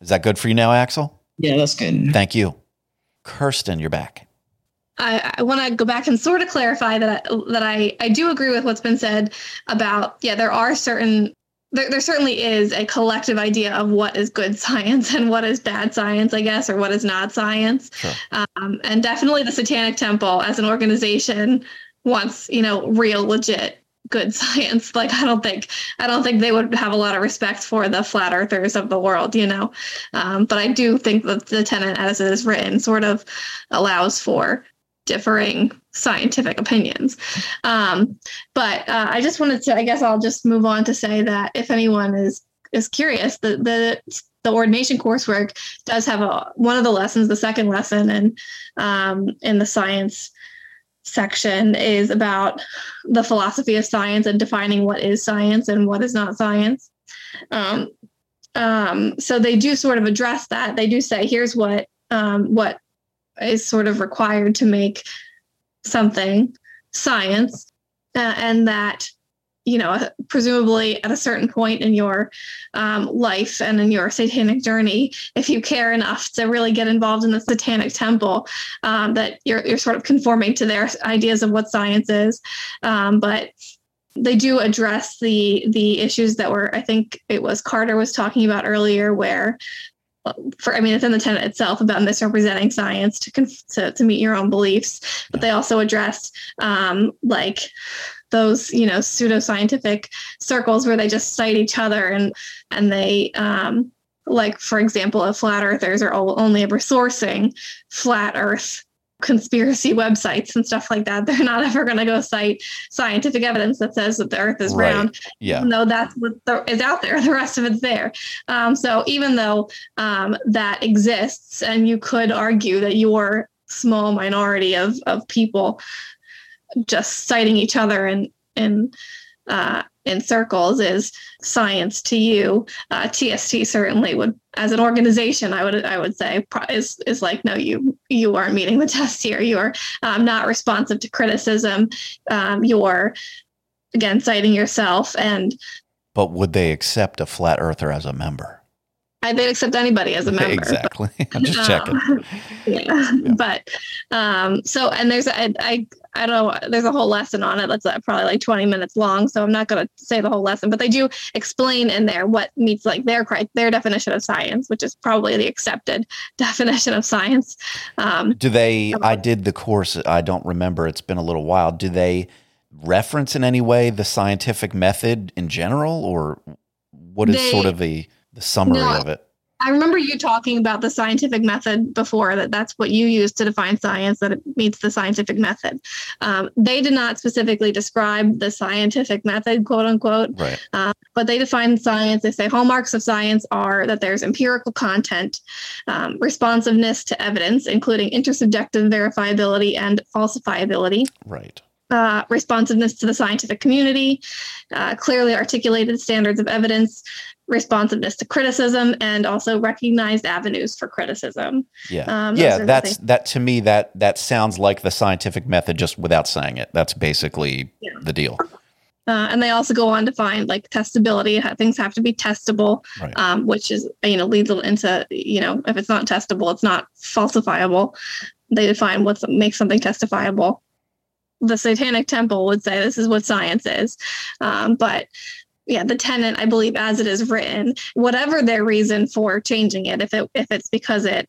Is that good for you now, Axel? yeah, that's good. Thank you. Kirsten, you're back. I, I want to go back and sort of clarify that I, that I I do agree with what's been said about yeah there are certain there, there certainly is a collective idea of what is good science and what is bad science I guess or what is not science Sure. um, and definitely the Satanic Temple as an organization wants you know real legit good science like I don't think I don't think they would have a lot of respect for the flat earthers of the world you know um, but I do think that the tenant as it is written sort of allows for differing scientific opinions. Um, but uh, I just wanted to, I guess I'll just move on to say that if anyone is is curious, the the the ordination coursework does have a one of the lessons, the second lesson, and um, in the science section is about the philosophy of science and defining what is science and what is not science. Um, um, so they do sort of address that. They do say, here's what um, what is sort of required to make something science, uh, and that you know presumably at a certain point in your um, life and in your satanic journey if you care enough to really get involved in the satanic temple um, that you're, you're sort of conforming to their ideas of what science is. Um, but they do address the the issues that were i think it was carter was talking about earlier where for I mean it's in the tenet itself about misrepresenting science to conf- to, to meet your own beliefs, but they also address um, like those you know pseudoscientific circles where they just cite each other and and they um, like for example, if flat earthers are only ever sourcing flat Earth conspiracy websites and stuff like that. They're not ever going to go cite scientific evidence that says that the Earth is Right. round Yeah. even though that's what the, is out there, the rest of it's there. Um, so even though um, that exists, and you could argue that your small minority of of people just citing each other in in uh, in circles is science to you. Uh, TST certainly would, as an organization, I would I would say is is like no, you you aren't meeting the test here. You're um, not responsive to criticism. Um, you're again citing yourself and But would they accept a flat earther as a member? I, they'd accept anybody as a member. exactly. I'm just checking. Um, yeah. But um, so and there's a, I I don't know there's a whole lesson on it that's uh, probably like 20 minutes long. So I'm not going to say the whole lesson, but they do explain in there what meets like their their definition of science, which is probably the accepted definition of science. Um, Do they? I did the course. I don't remember. It's been a little while. Do they reference in any way the scientific method in general, or what is They- sort of the the summary No. of it? I remember you talking about the scientific method before, that that's what you use to define science, that it meets the scientific method. Um, they did not specifically describe the scientific method, quote unquote, Right. uh, but they define science. They say hallmarks of science are that there's empirical content, um, responsiveness to evidence, including intersubjective verifiability and falsifiability Right. uh, responsiveness to the scientific community, uh, clearly articulated standards of evidence, responsiveness to criticism, and also recognized avenues for criticism. Yeah. Um, yeah, that's that to me that that sounds like the scientific method just without saying it. That's basically Yeah. the deal. Uh, and they also go on to find like testability. Things have to be testable, Right. um, which is you know leads into you know if it's not testable, it's not falsifiable. They define what makes something testifiable. The Satanic Temple would say this is what science is, um, but yeah, the tenant, I believe, as it is written, whatever their reason for changing it, if it if it's because it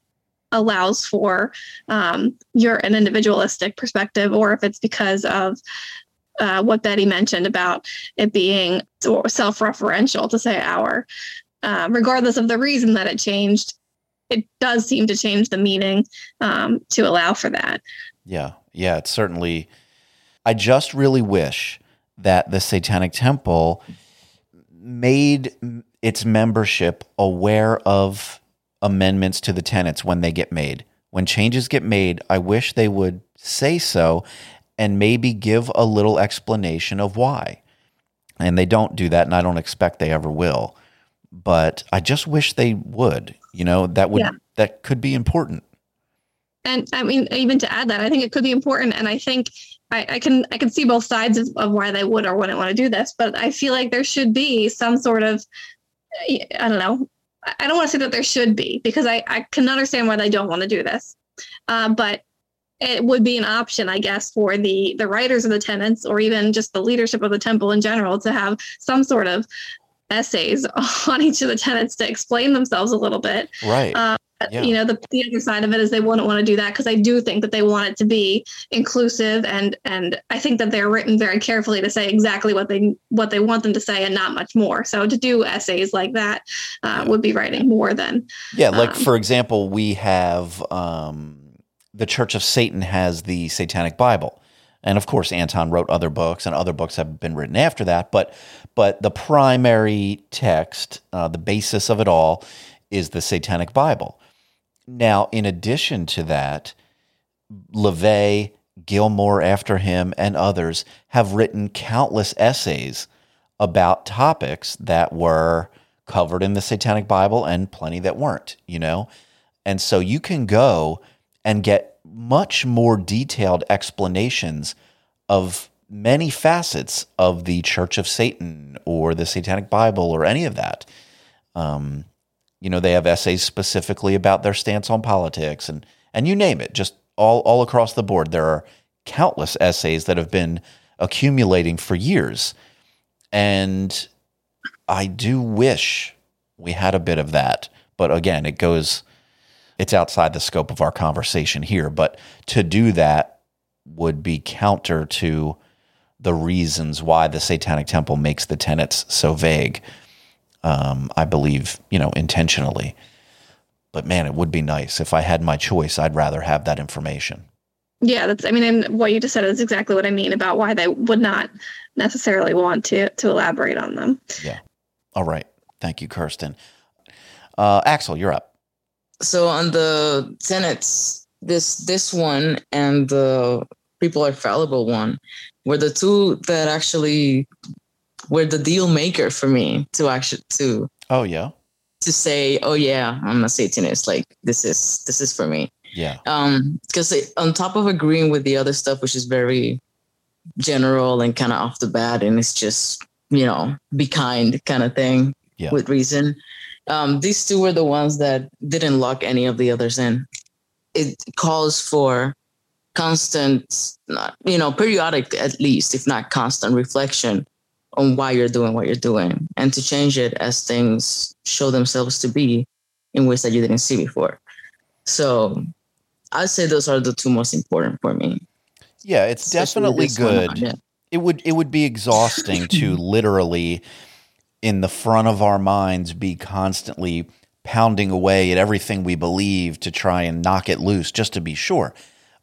allows for um, your an individualistic perspective, or if it's because of uh, what Betty mentioned about it being self-referential to say our, uh, regardless of the reason that it changed, it does seem to change the meaning um, to allow for that. Yeah. Yeah, it's certainly I just really wish that the Satanic Temple made its membership aware of amendments to the tenets when they get made. When changes get made, I wish they would say so and maybe give a little explanation of why. And they don't do that, and I don't expect they ever will. But I just wish they would. You know, that would Yeah. that could be important. and I mean, even to add that, I think it could be important, and I think I, I can I can see both sides of, of why they would or wouldn't want to do this, but I feel like there should be some sort of I don't know. I don't want to say that there should be because I I can understand why they don't want to do this, uh, but it would be an option, I guess, for the the writers of the tenants or even just the leadership of the temple in general to have some sort of essays on each of the tenants to explain themselves a little bit Right. uh, Yeah. you know the, the other side of it is they wouldn't want to do that because i do think that they want it to be inclusive and and i think that they're written very carefully to say exactly what they what they want them to say and not much more so to do essays like that uh, would be writing more than Yeah, like Um, for example, we have um, the Church of Satan has the Satanic Bible, and of course, Anton wrote other books, and other books have been written after that. But but the primary text, uh, the basis of it all, is the Satanic Bible. Now, in addition to that, LaVey, Gilmore after him, and others have written countless essays about topics that were covered in the Satanic Bible and plenty that weren't, you know? And so you can go and get much more detailed explanations of many facets of the Church of Satan or the Satanic Bible or any of that. Um, you know, they have essays specifically about their stance on politics and and you name it, just all all across the board. There are countless essays that have been accumulating for years. And I do wish we had a bit of that. But again, it goes it's outside the scope of our conversation here, but to do that would be counter to the reasons why the Satanic Temple makes the tenets so vague. Um, I believe, you know, intentionally. But man, it would be nice if I had my choice. I'd rather have that information. yeah that's i mean and what you just said is exactly what i mean about why they would not necessarily want to to elaborate on them Yeah. All right, thank you, Kirsten. Uh, Axel, you're up. So on the tenets, this this one and the people are fallible one were the two that actually were the deal maker for me to actually to Oh yeah, to say, oh yeah, I'm a Satanist. Like this is this is for me. yeah, Um, because on top of agreeing with the other stuff, which is very general and kind of off the bat, and it's just you know be kind kind of thing Yeah. with reason. Um, these two were the ones that didn't lock any of the others in. It calls for constant, not you know, periodic at least, if not constant reflection on why you're doing what you're doing, and to change it as things show themselves to be in ways that you didn't see before. So I'd say those are the two most important for me. yeah. It's especially definitely one. good. Yeah. It would it would be exhausting to literally in the front of our minds be constantly pounding away at everything we believe to try and knock it loose just to be sure.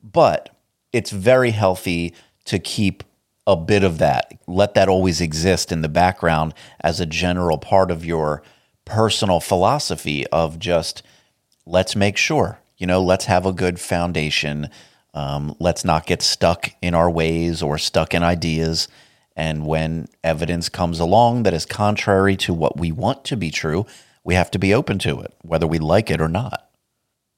But it's very healthy to keep a bit of that. Let that always exist in the background as a general part of your personal philosophy of just let's make sure, you know, let's have a good foundation. Um, let's not get stuck in our ways or stuck in ideas. And when evidence comes along that is contrary to what we want to be true, we have to be open to it, whether we like it or not.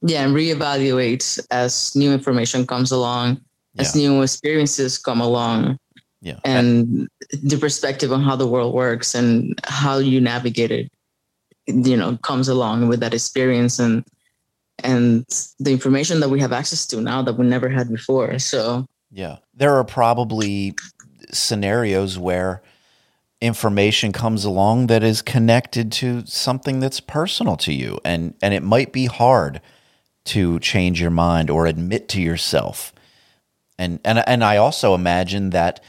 Yeah, and reevaluate as new information comes along, as Yeah. new experiences come along, Yeah. and the perspective on how the world works and how you navigate it, you know, comes along with that experience and and the information that we have access to now that we never had before. So Yeah. There are probably scenarios where information comes along that is connected to something that's personal to you and and it might be hard to change your mind or admit to yourself. And and and I also imagine that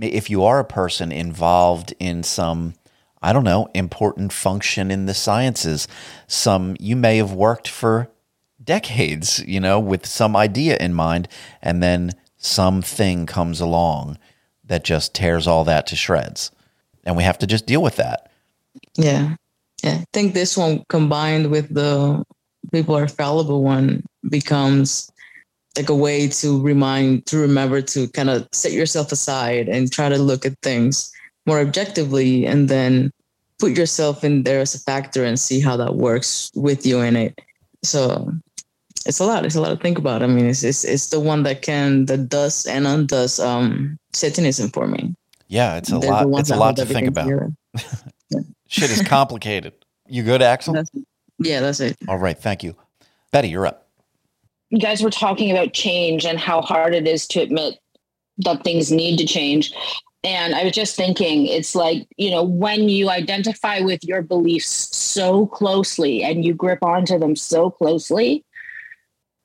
if you are a person involved in some I don't know, important function in the sciences, some you may have worked for decades, you know, with some idea in mind, and then something comes along that just tears all that to shreds. And we have to just deal with that. Yeah. Yeah. I think this one combined with the people are fallible one becomes like a way to remind, to remember to kind of set yourself aside and try to look at things more objectively and then put yourself in there as a factor and see how that works with you in it. So it's a lot. It's a lot to think about. I mean, it's it's, it's the one that can that does and undoes um Satanism for me. Yeah, it's a They're lot. It's a lot to think about. Shit is complicated. You good, Axel? That's- yeah, that's it. All right, thank you. Betty, you're up. You guys were talking about change and how hard it is to admit that things need to change. And I was just thinking, it's like, you know, when you identify with your beliefs so closely and you grip onto them so closely,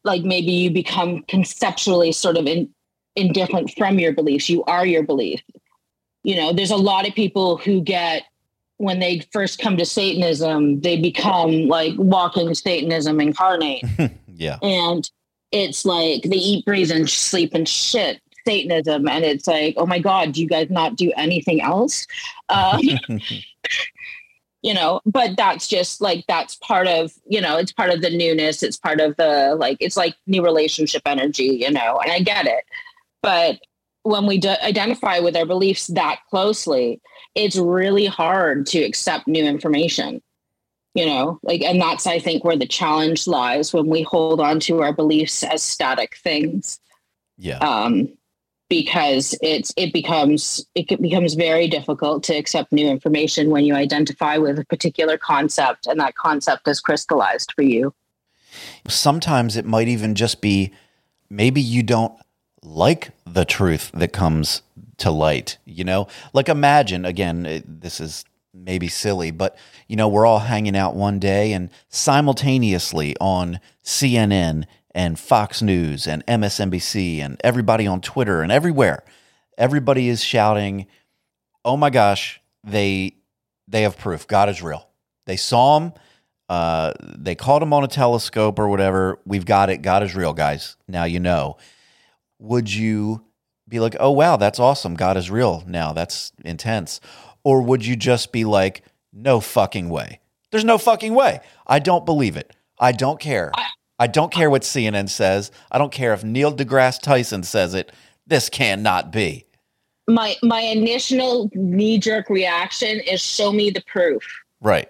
like maybe you become conceptually sort of in, indifferent from your beliefs. You are your belief. You know, there's a lot of people who get, when they first come to Satanism, they become like walking Satanism incarnate Yeah. and it's like they eat, breathe, and sleep and shit Satanism, and it's like, oh my god, do you guys not do anything else? Uh, you know, but that's just like that's part of you know, it's part of the newness. It's part of the like, it's like new relationship energy, you know, and I get it, but when we d- identify with our beliefs that closely, it's really hard to accept new information you know like and that's i think where the challenge lies when we hold on to our beliefs as static things yeah. um because it's it becomes it becomes very difficult to accept new information when you identify with a particular concept and that concept is crystallized for you Sometimes it might even just be maybe you don't like the truth that comes to light, you know? Like imagine again, this is maybe silly, but you know, we're all hanging out one day and simultaneously on CNN and Fox News and MSNBC and everybody on Twitter and everywhere, everybody is shouting, "Oh my gosh, they they have proof. God is real. They saw him. Uh, they caught him on a telescope or whatever. We've got it. God is real, guys. Now you know." Would you be like, "Oh wow, that's awesome. God is real now. That's intense," or would you just be like, "No fucking way. There's no fucking way. I don't believe it. I don't care. I don't care what CNN says. I don't care if Neil deGrasse Tyson says it. This cannot be." my my initial knee jerk reaction is show me the proof Right.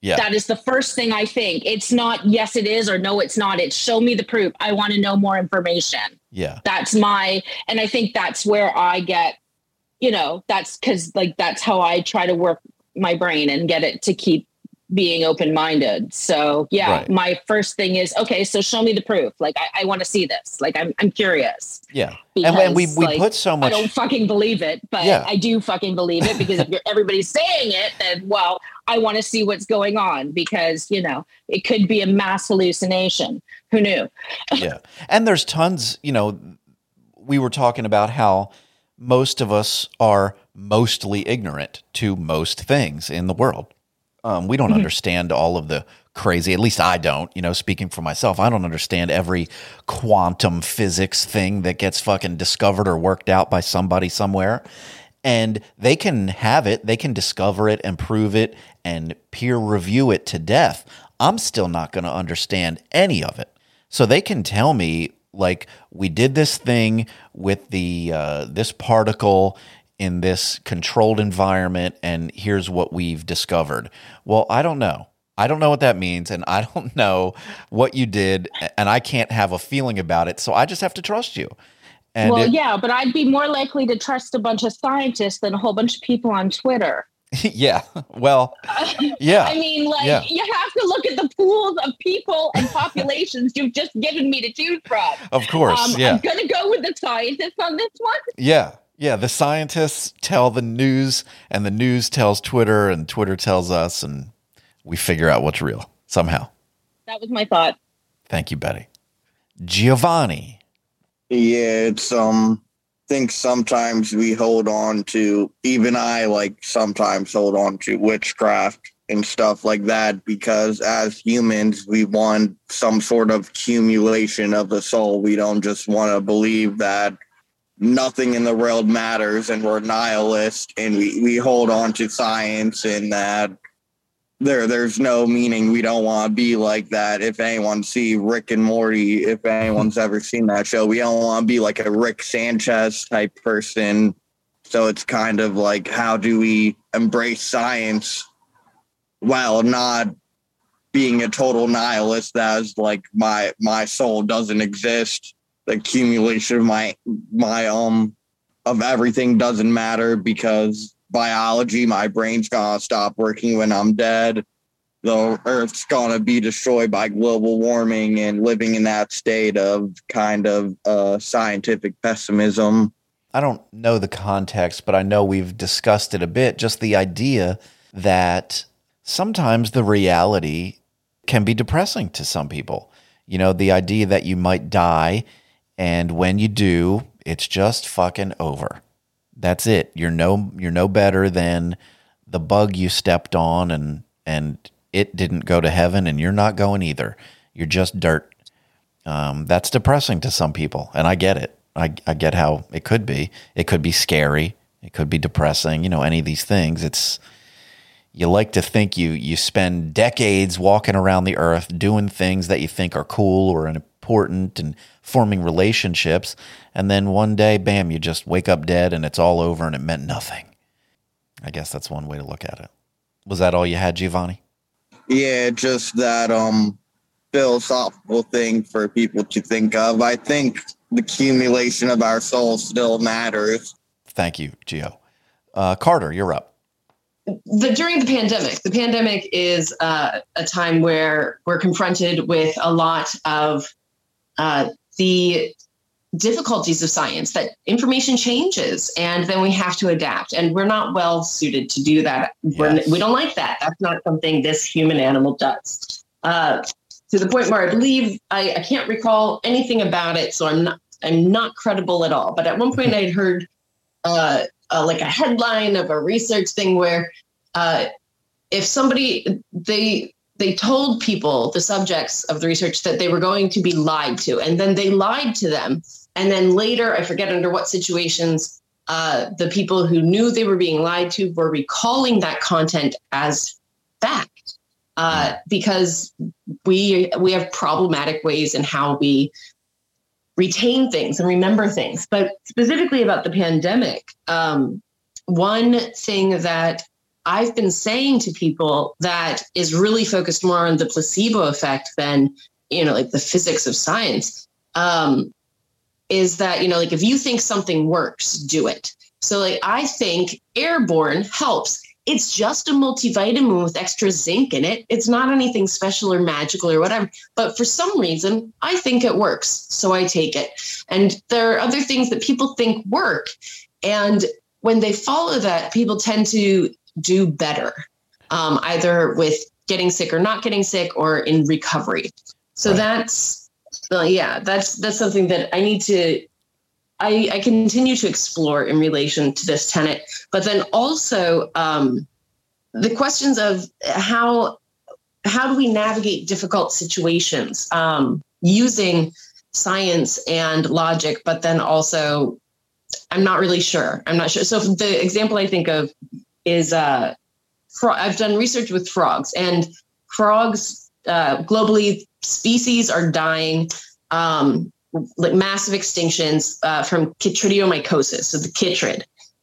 Yeah. that is the first thing i think it's not yes it is or no it's not it's show me the proof i want to know more information yeah. that's my and i think that's where i get you know that's because like that's how i try to work my brain and get it to keep being open-minded so yeah Right. my first thing is okay so show me the proof like i, I want to see this like i'm, I'm curious Yeah. And when we, we like, put so much. I don't fucking believe it, but Yeah. I do fucking believe it because if you're, everybody's saying it, then well, I want to see what's going on because you know it could be a mass hallucination. Who knew? yeah. And there's tons, you know, we were talking about how most of us are mostly ignorant to most things in the world. Um, we don't understand all of the crazy. At least I don't, you know, speaking for myself, I don't understand every quantum physics thing that gets fucking discovered or worked out by somebody somewhere. And they can have it, they can discover it and prove it and peer review it to death. I'm still not going to understand any of it. So they can tell me like we did this thing with the uh, this particle in this controlled environment and here's what we've discovered. Well, I don't know. I don't know what that means and I don't know what you did and I can't have a feeling about it. So I just have to trust you. And well, it- yeah, but I'd be more likely to trust a bunch of scientists than a whole bunch of people on Twitter. yeah. Well, yeah. I mean, like, Yeah. you have to look at the pools of people and populations you've just given me to choose from. Of course. Um, yeah. I'm going to go with the scientists on this one. Yeah. Yeah. The scientists tell the news, and the news tells Twitter, and Twitter tells us, and we figure out what's real somehow. That was my thought. Thank you, Betty. Giovanni. Yeah, it's um think sometimes we hold on to even I like sometimes hold on to witchcraft and stuff like that because as humans we want some sort of accumulation of the soul. We don't just want to believe that nothing in the world matters and we're nihilist and we, we hold on to science and that there there's no meaning. We don't want to be like that. If anyone see rick and morty if anyone's ever seen that show we don't want to be like a rick sanchez type person. So it's kind of like how do we embrace science while not being a total nihilist as like my my soul doesn't exist? The accumulation of my my um of everything doesn't matter because biology, my brain's gonna stop working when I'm dead. The Earth's gonna be destroyed by global warming and living in that state of kind of uh, scientific pessimism. I don't know the context, but I know we've discussed it a bit. Just the idea that sometimes the reality can be depressing to some people. You know, the idea that you might die, and when you do, it's just fucking over. That's it. You're no you're no better than the bug you stepped on and and it didn't go to heaven and you're not going either. You're just dirt. Um, that's depressing to some people, and I get it. I, I get how it could be. It could be scary. It could be depressing. You know, any of these things. It's you like to think you you spend decades walking around the earth doing things that you think are cool or important and forming relationships, and then one day, bam, you just wake up dead and it's all over and it meant nothing. I guess that's one way to look at it. Was that all you had, Giovanni? Yeah, just that um philosophical thing for people to think of. I think the accumulation of our souls still matters. Thank you, Gio. Uh, Carter, you're up. the during the pandemic the pandemic is uh, a time where we're confronted with a lot of uh, the difficulties of science that information changes and then we have to adapt. And we're not well suited to do that. Yes. we don't like that. That's not something this human animal does. Uh, to the point where i believe I, I can't recall anything about it so i'm not i'm not credible at all. But at one point i'd heard uh, uh, like a headline of a research thing where uh, if somebody they they told people the subjects of the research that they were going to be lied to and then they lied to them and then later i forget under what situations uh, the people who knew they were being lied to were recalling that content as fact uh, because we we have problematic ways in how we retain things and remember things. But specifically about the pandemic, um, one thing that I've been saying to people that is really focused more on the placebo effect than, you know, like the physics of science, um, is that, you know, like if you think something works, do it. So, like, I think airborne helps. It's just a multivitamin with extra zinc in it. It's not anything special or magical or whatever. But for some reason, I think it works. So I take it. And there are other things that people think work. And when they follow that, people tend to do better, um, either with getting sick or not getting sick or in recovery. So Right. that's, uh, yeah, that's that's something that I need to I, I continue to explore in relation to this tenet, but then also um, the questions of how how do we navigate difficult situations um, using science and logic, but then also, I'm not really sure. I'm not sure. So the example I think of is uh, I've done research with frogs, and frogs uh, globally species are dying. Um, like massive extinctions uh, from chytridiomycosis, so the chytrid,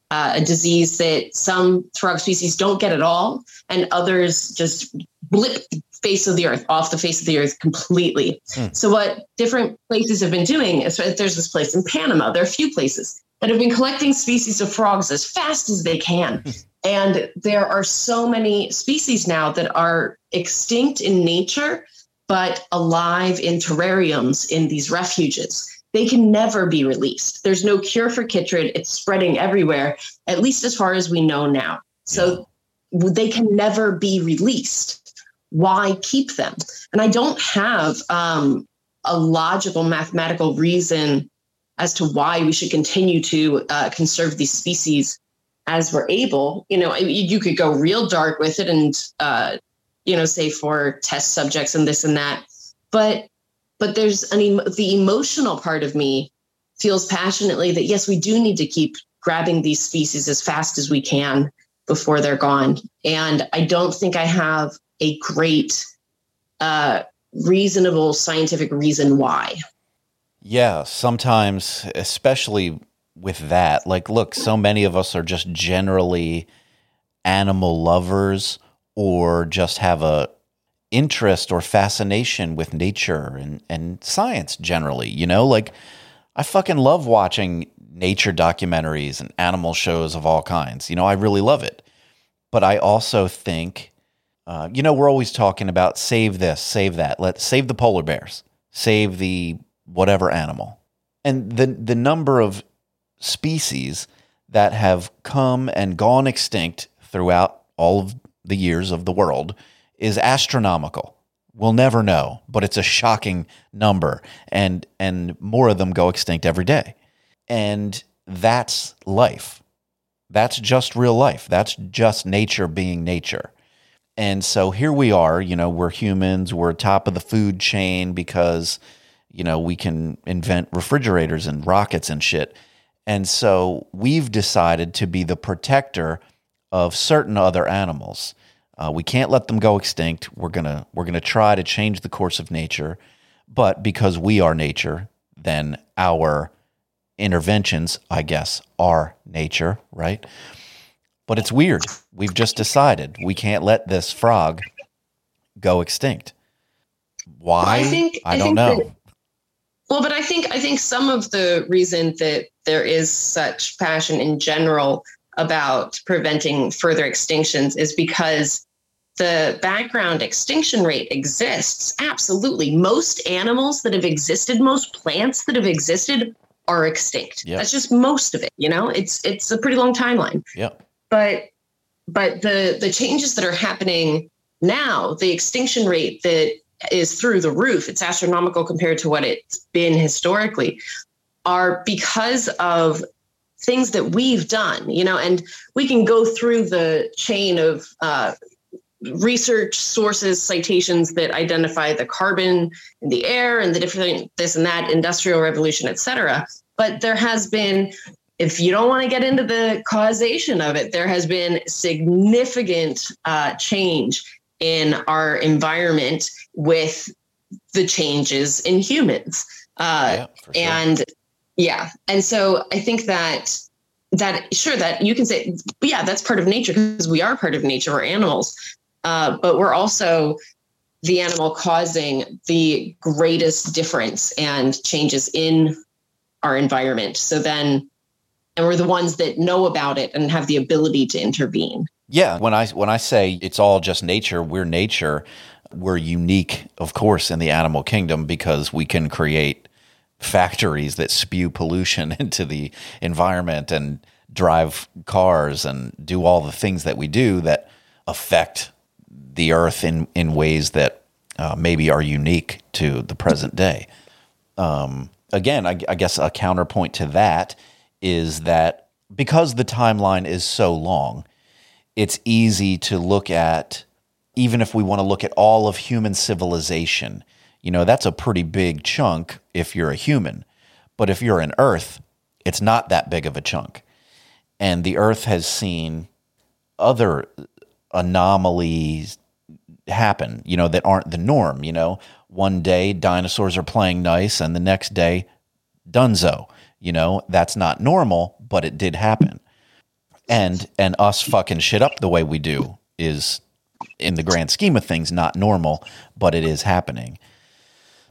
uh, a disease that some frog species don't get at all, and others just blip face of the earth off the face of the earth completely. Hmm. So what different places have been doing is there's this place in Panama. There are a few places that have been collecting species of frogs as fast as they can. And there are so many species now that are extinct in nature, but alive in terrariums in these refuges. They can never be released. There's no cure for chytrid. It's spreading everywhere, at least as far as we know now. So yeah. they can never be released why keep them? And I don't have um, a logical mathematical reason as to why we should continue to uh, conserve these species as we're able. You know, you could go real dark with it and, uh, you know, say for test subjects and this and that. But but there's an the emotional part of me feels passionately that yes, we do need to keep grabbing these species as fast as we can before they're gone. And I don't think I have a great, uh, reasonable scientific reason why. Yeah, sometimes, especially with that, like, look, so many of us are just generally animal lovers or just have a interest or fascination with nature and, and science generally, you know, like I fucking love watching nature documentaries and animal shows of all kinds. You know, I really love it. But I also think uh, you know, we're always talking about save this, save that. let's save the polar bears, save the whatever animal, and the the number of species that have come and gone extinct throughout all of the years of the world is astronomical. We'll never know, but it's a shocking number, and and more of them go extinct every day, and that's life. That's just real life. That's just nature being nature. And so here we are, you know, we're humans, we're top of the food chain because, you know, we can invent refrigerators and rockets and shit. And so we've decided to be the protector of certain other animals. Uh, we can't let them go extinct. We're gonna we're gonna try to change the course of nature, but because we are nature, then our interventions, I guess, are nature, right? But it's weird. We've just decided we can't let this frog go extinct. Why? I think I, I don't know. Well, but I think I think some of the reason that there is such passion in general about preventing further extinctions is because the background extinction rate exists. Absolutely. Most animals that have existed, most plants that have existed are extinct. Yep. That's just most of it, you know? It's it's a pretty long timeline. Yep but but the the changes that are happening now, the extinction rate that is through the roof, it's astronomical compared to what it's been historically, are because of things that we've done, you know, and we can go through the chain of uh, research sources, citations that identify the carbon in the air and the different this and that, industrial revolution, et cetera. But there has been if you don't want to get into the causation of it, there has been significant uh, change in our environment with the changes in humans. Uh, yeah, sure. And yeah, and so I think that that sure that you can say, yeah, that's part of nature because we are part of nature. We're animals, uh, but we're also the animal causing the greatest difference and changes in our environment. So then and we're the ones that know about it and have the ability to intervene. Yeah, when I when I say it's all just nature, we're nature. We're unique, of course, in the animal kingdom because we can create factories that spew pollution into the environment and drive cars and do all the things that we do that affect the earth in in ways that uh, maybe are unique to the present day. Um, again, I, I guess a counterpoint to that is that because the timeline is so long, it's easy to look at even if we want to look at all of human civilization, you know, that's a pretty big chunk if you're a human. But if you're an Earth, it's not that big of a chunk. And the Earth has seen other anomalies happen, you know, that aren't the norm. You know, one day dinosaurs are playing nice, and the next day, dunzo. You know, that's not normal, but it did happen. And and us fucking shit up the way we do is, in the grand scheme of things, not normal, but it is happening.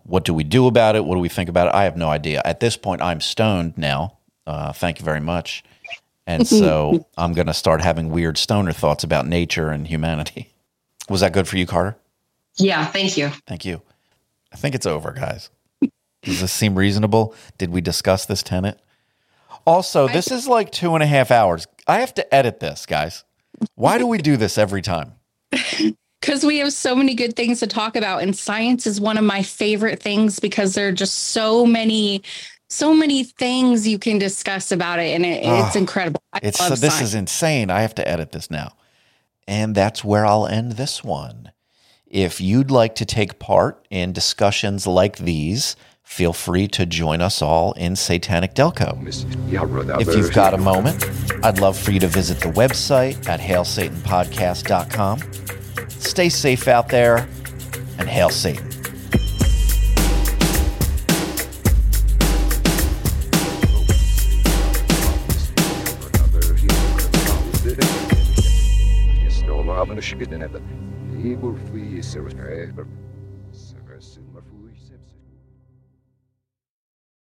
What do we do about it? What do we think about it? I have no idea. At this point, I'm stoned now. Uh, thank you very much. And so I'm going to start having weird stoner thoughts about nature and humanity. Was that good for you, Carter? Yeah, thank you. Thank you. I think it's over, guys. Does this seem reasonable? Did we discuss this tenant? Also, this is like two and a half hours. I have to edit this, guys. Why do we do this every time? because we have so many good things to talk about and science is one of my favorite things because there are just so many so many things you can discuss about it and it, ah, it's Oh, incredible I It's so this science. is insane. I have to edit this now. And that's where I'll end this one. If you'd like to take part in discussions like these, feel free to join us all in Satanic Delco. If you've got a moment, I'd love for you to visit the website at hailsatanpodcast.com. Stay safe out there and hail Satan. Snowmannen skytten etter.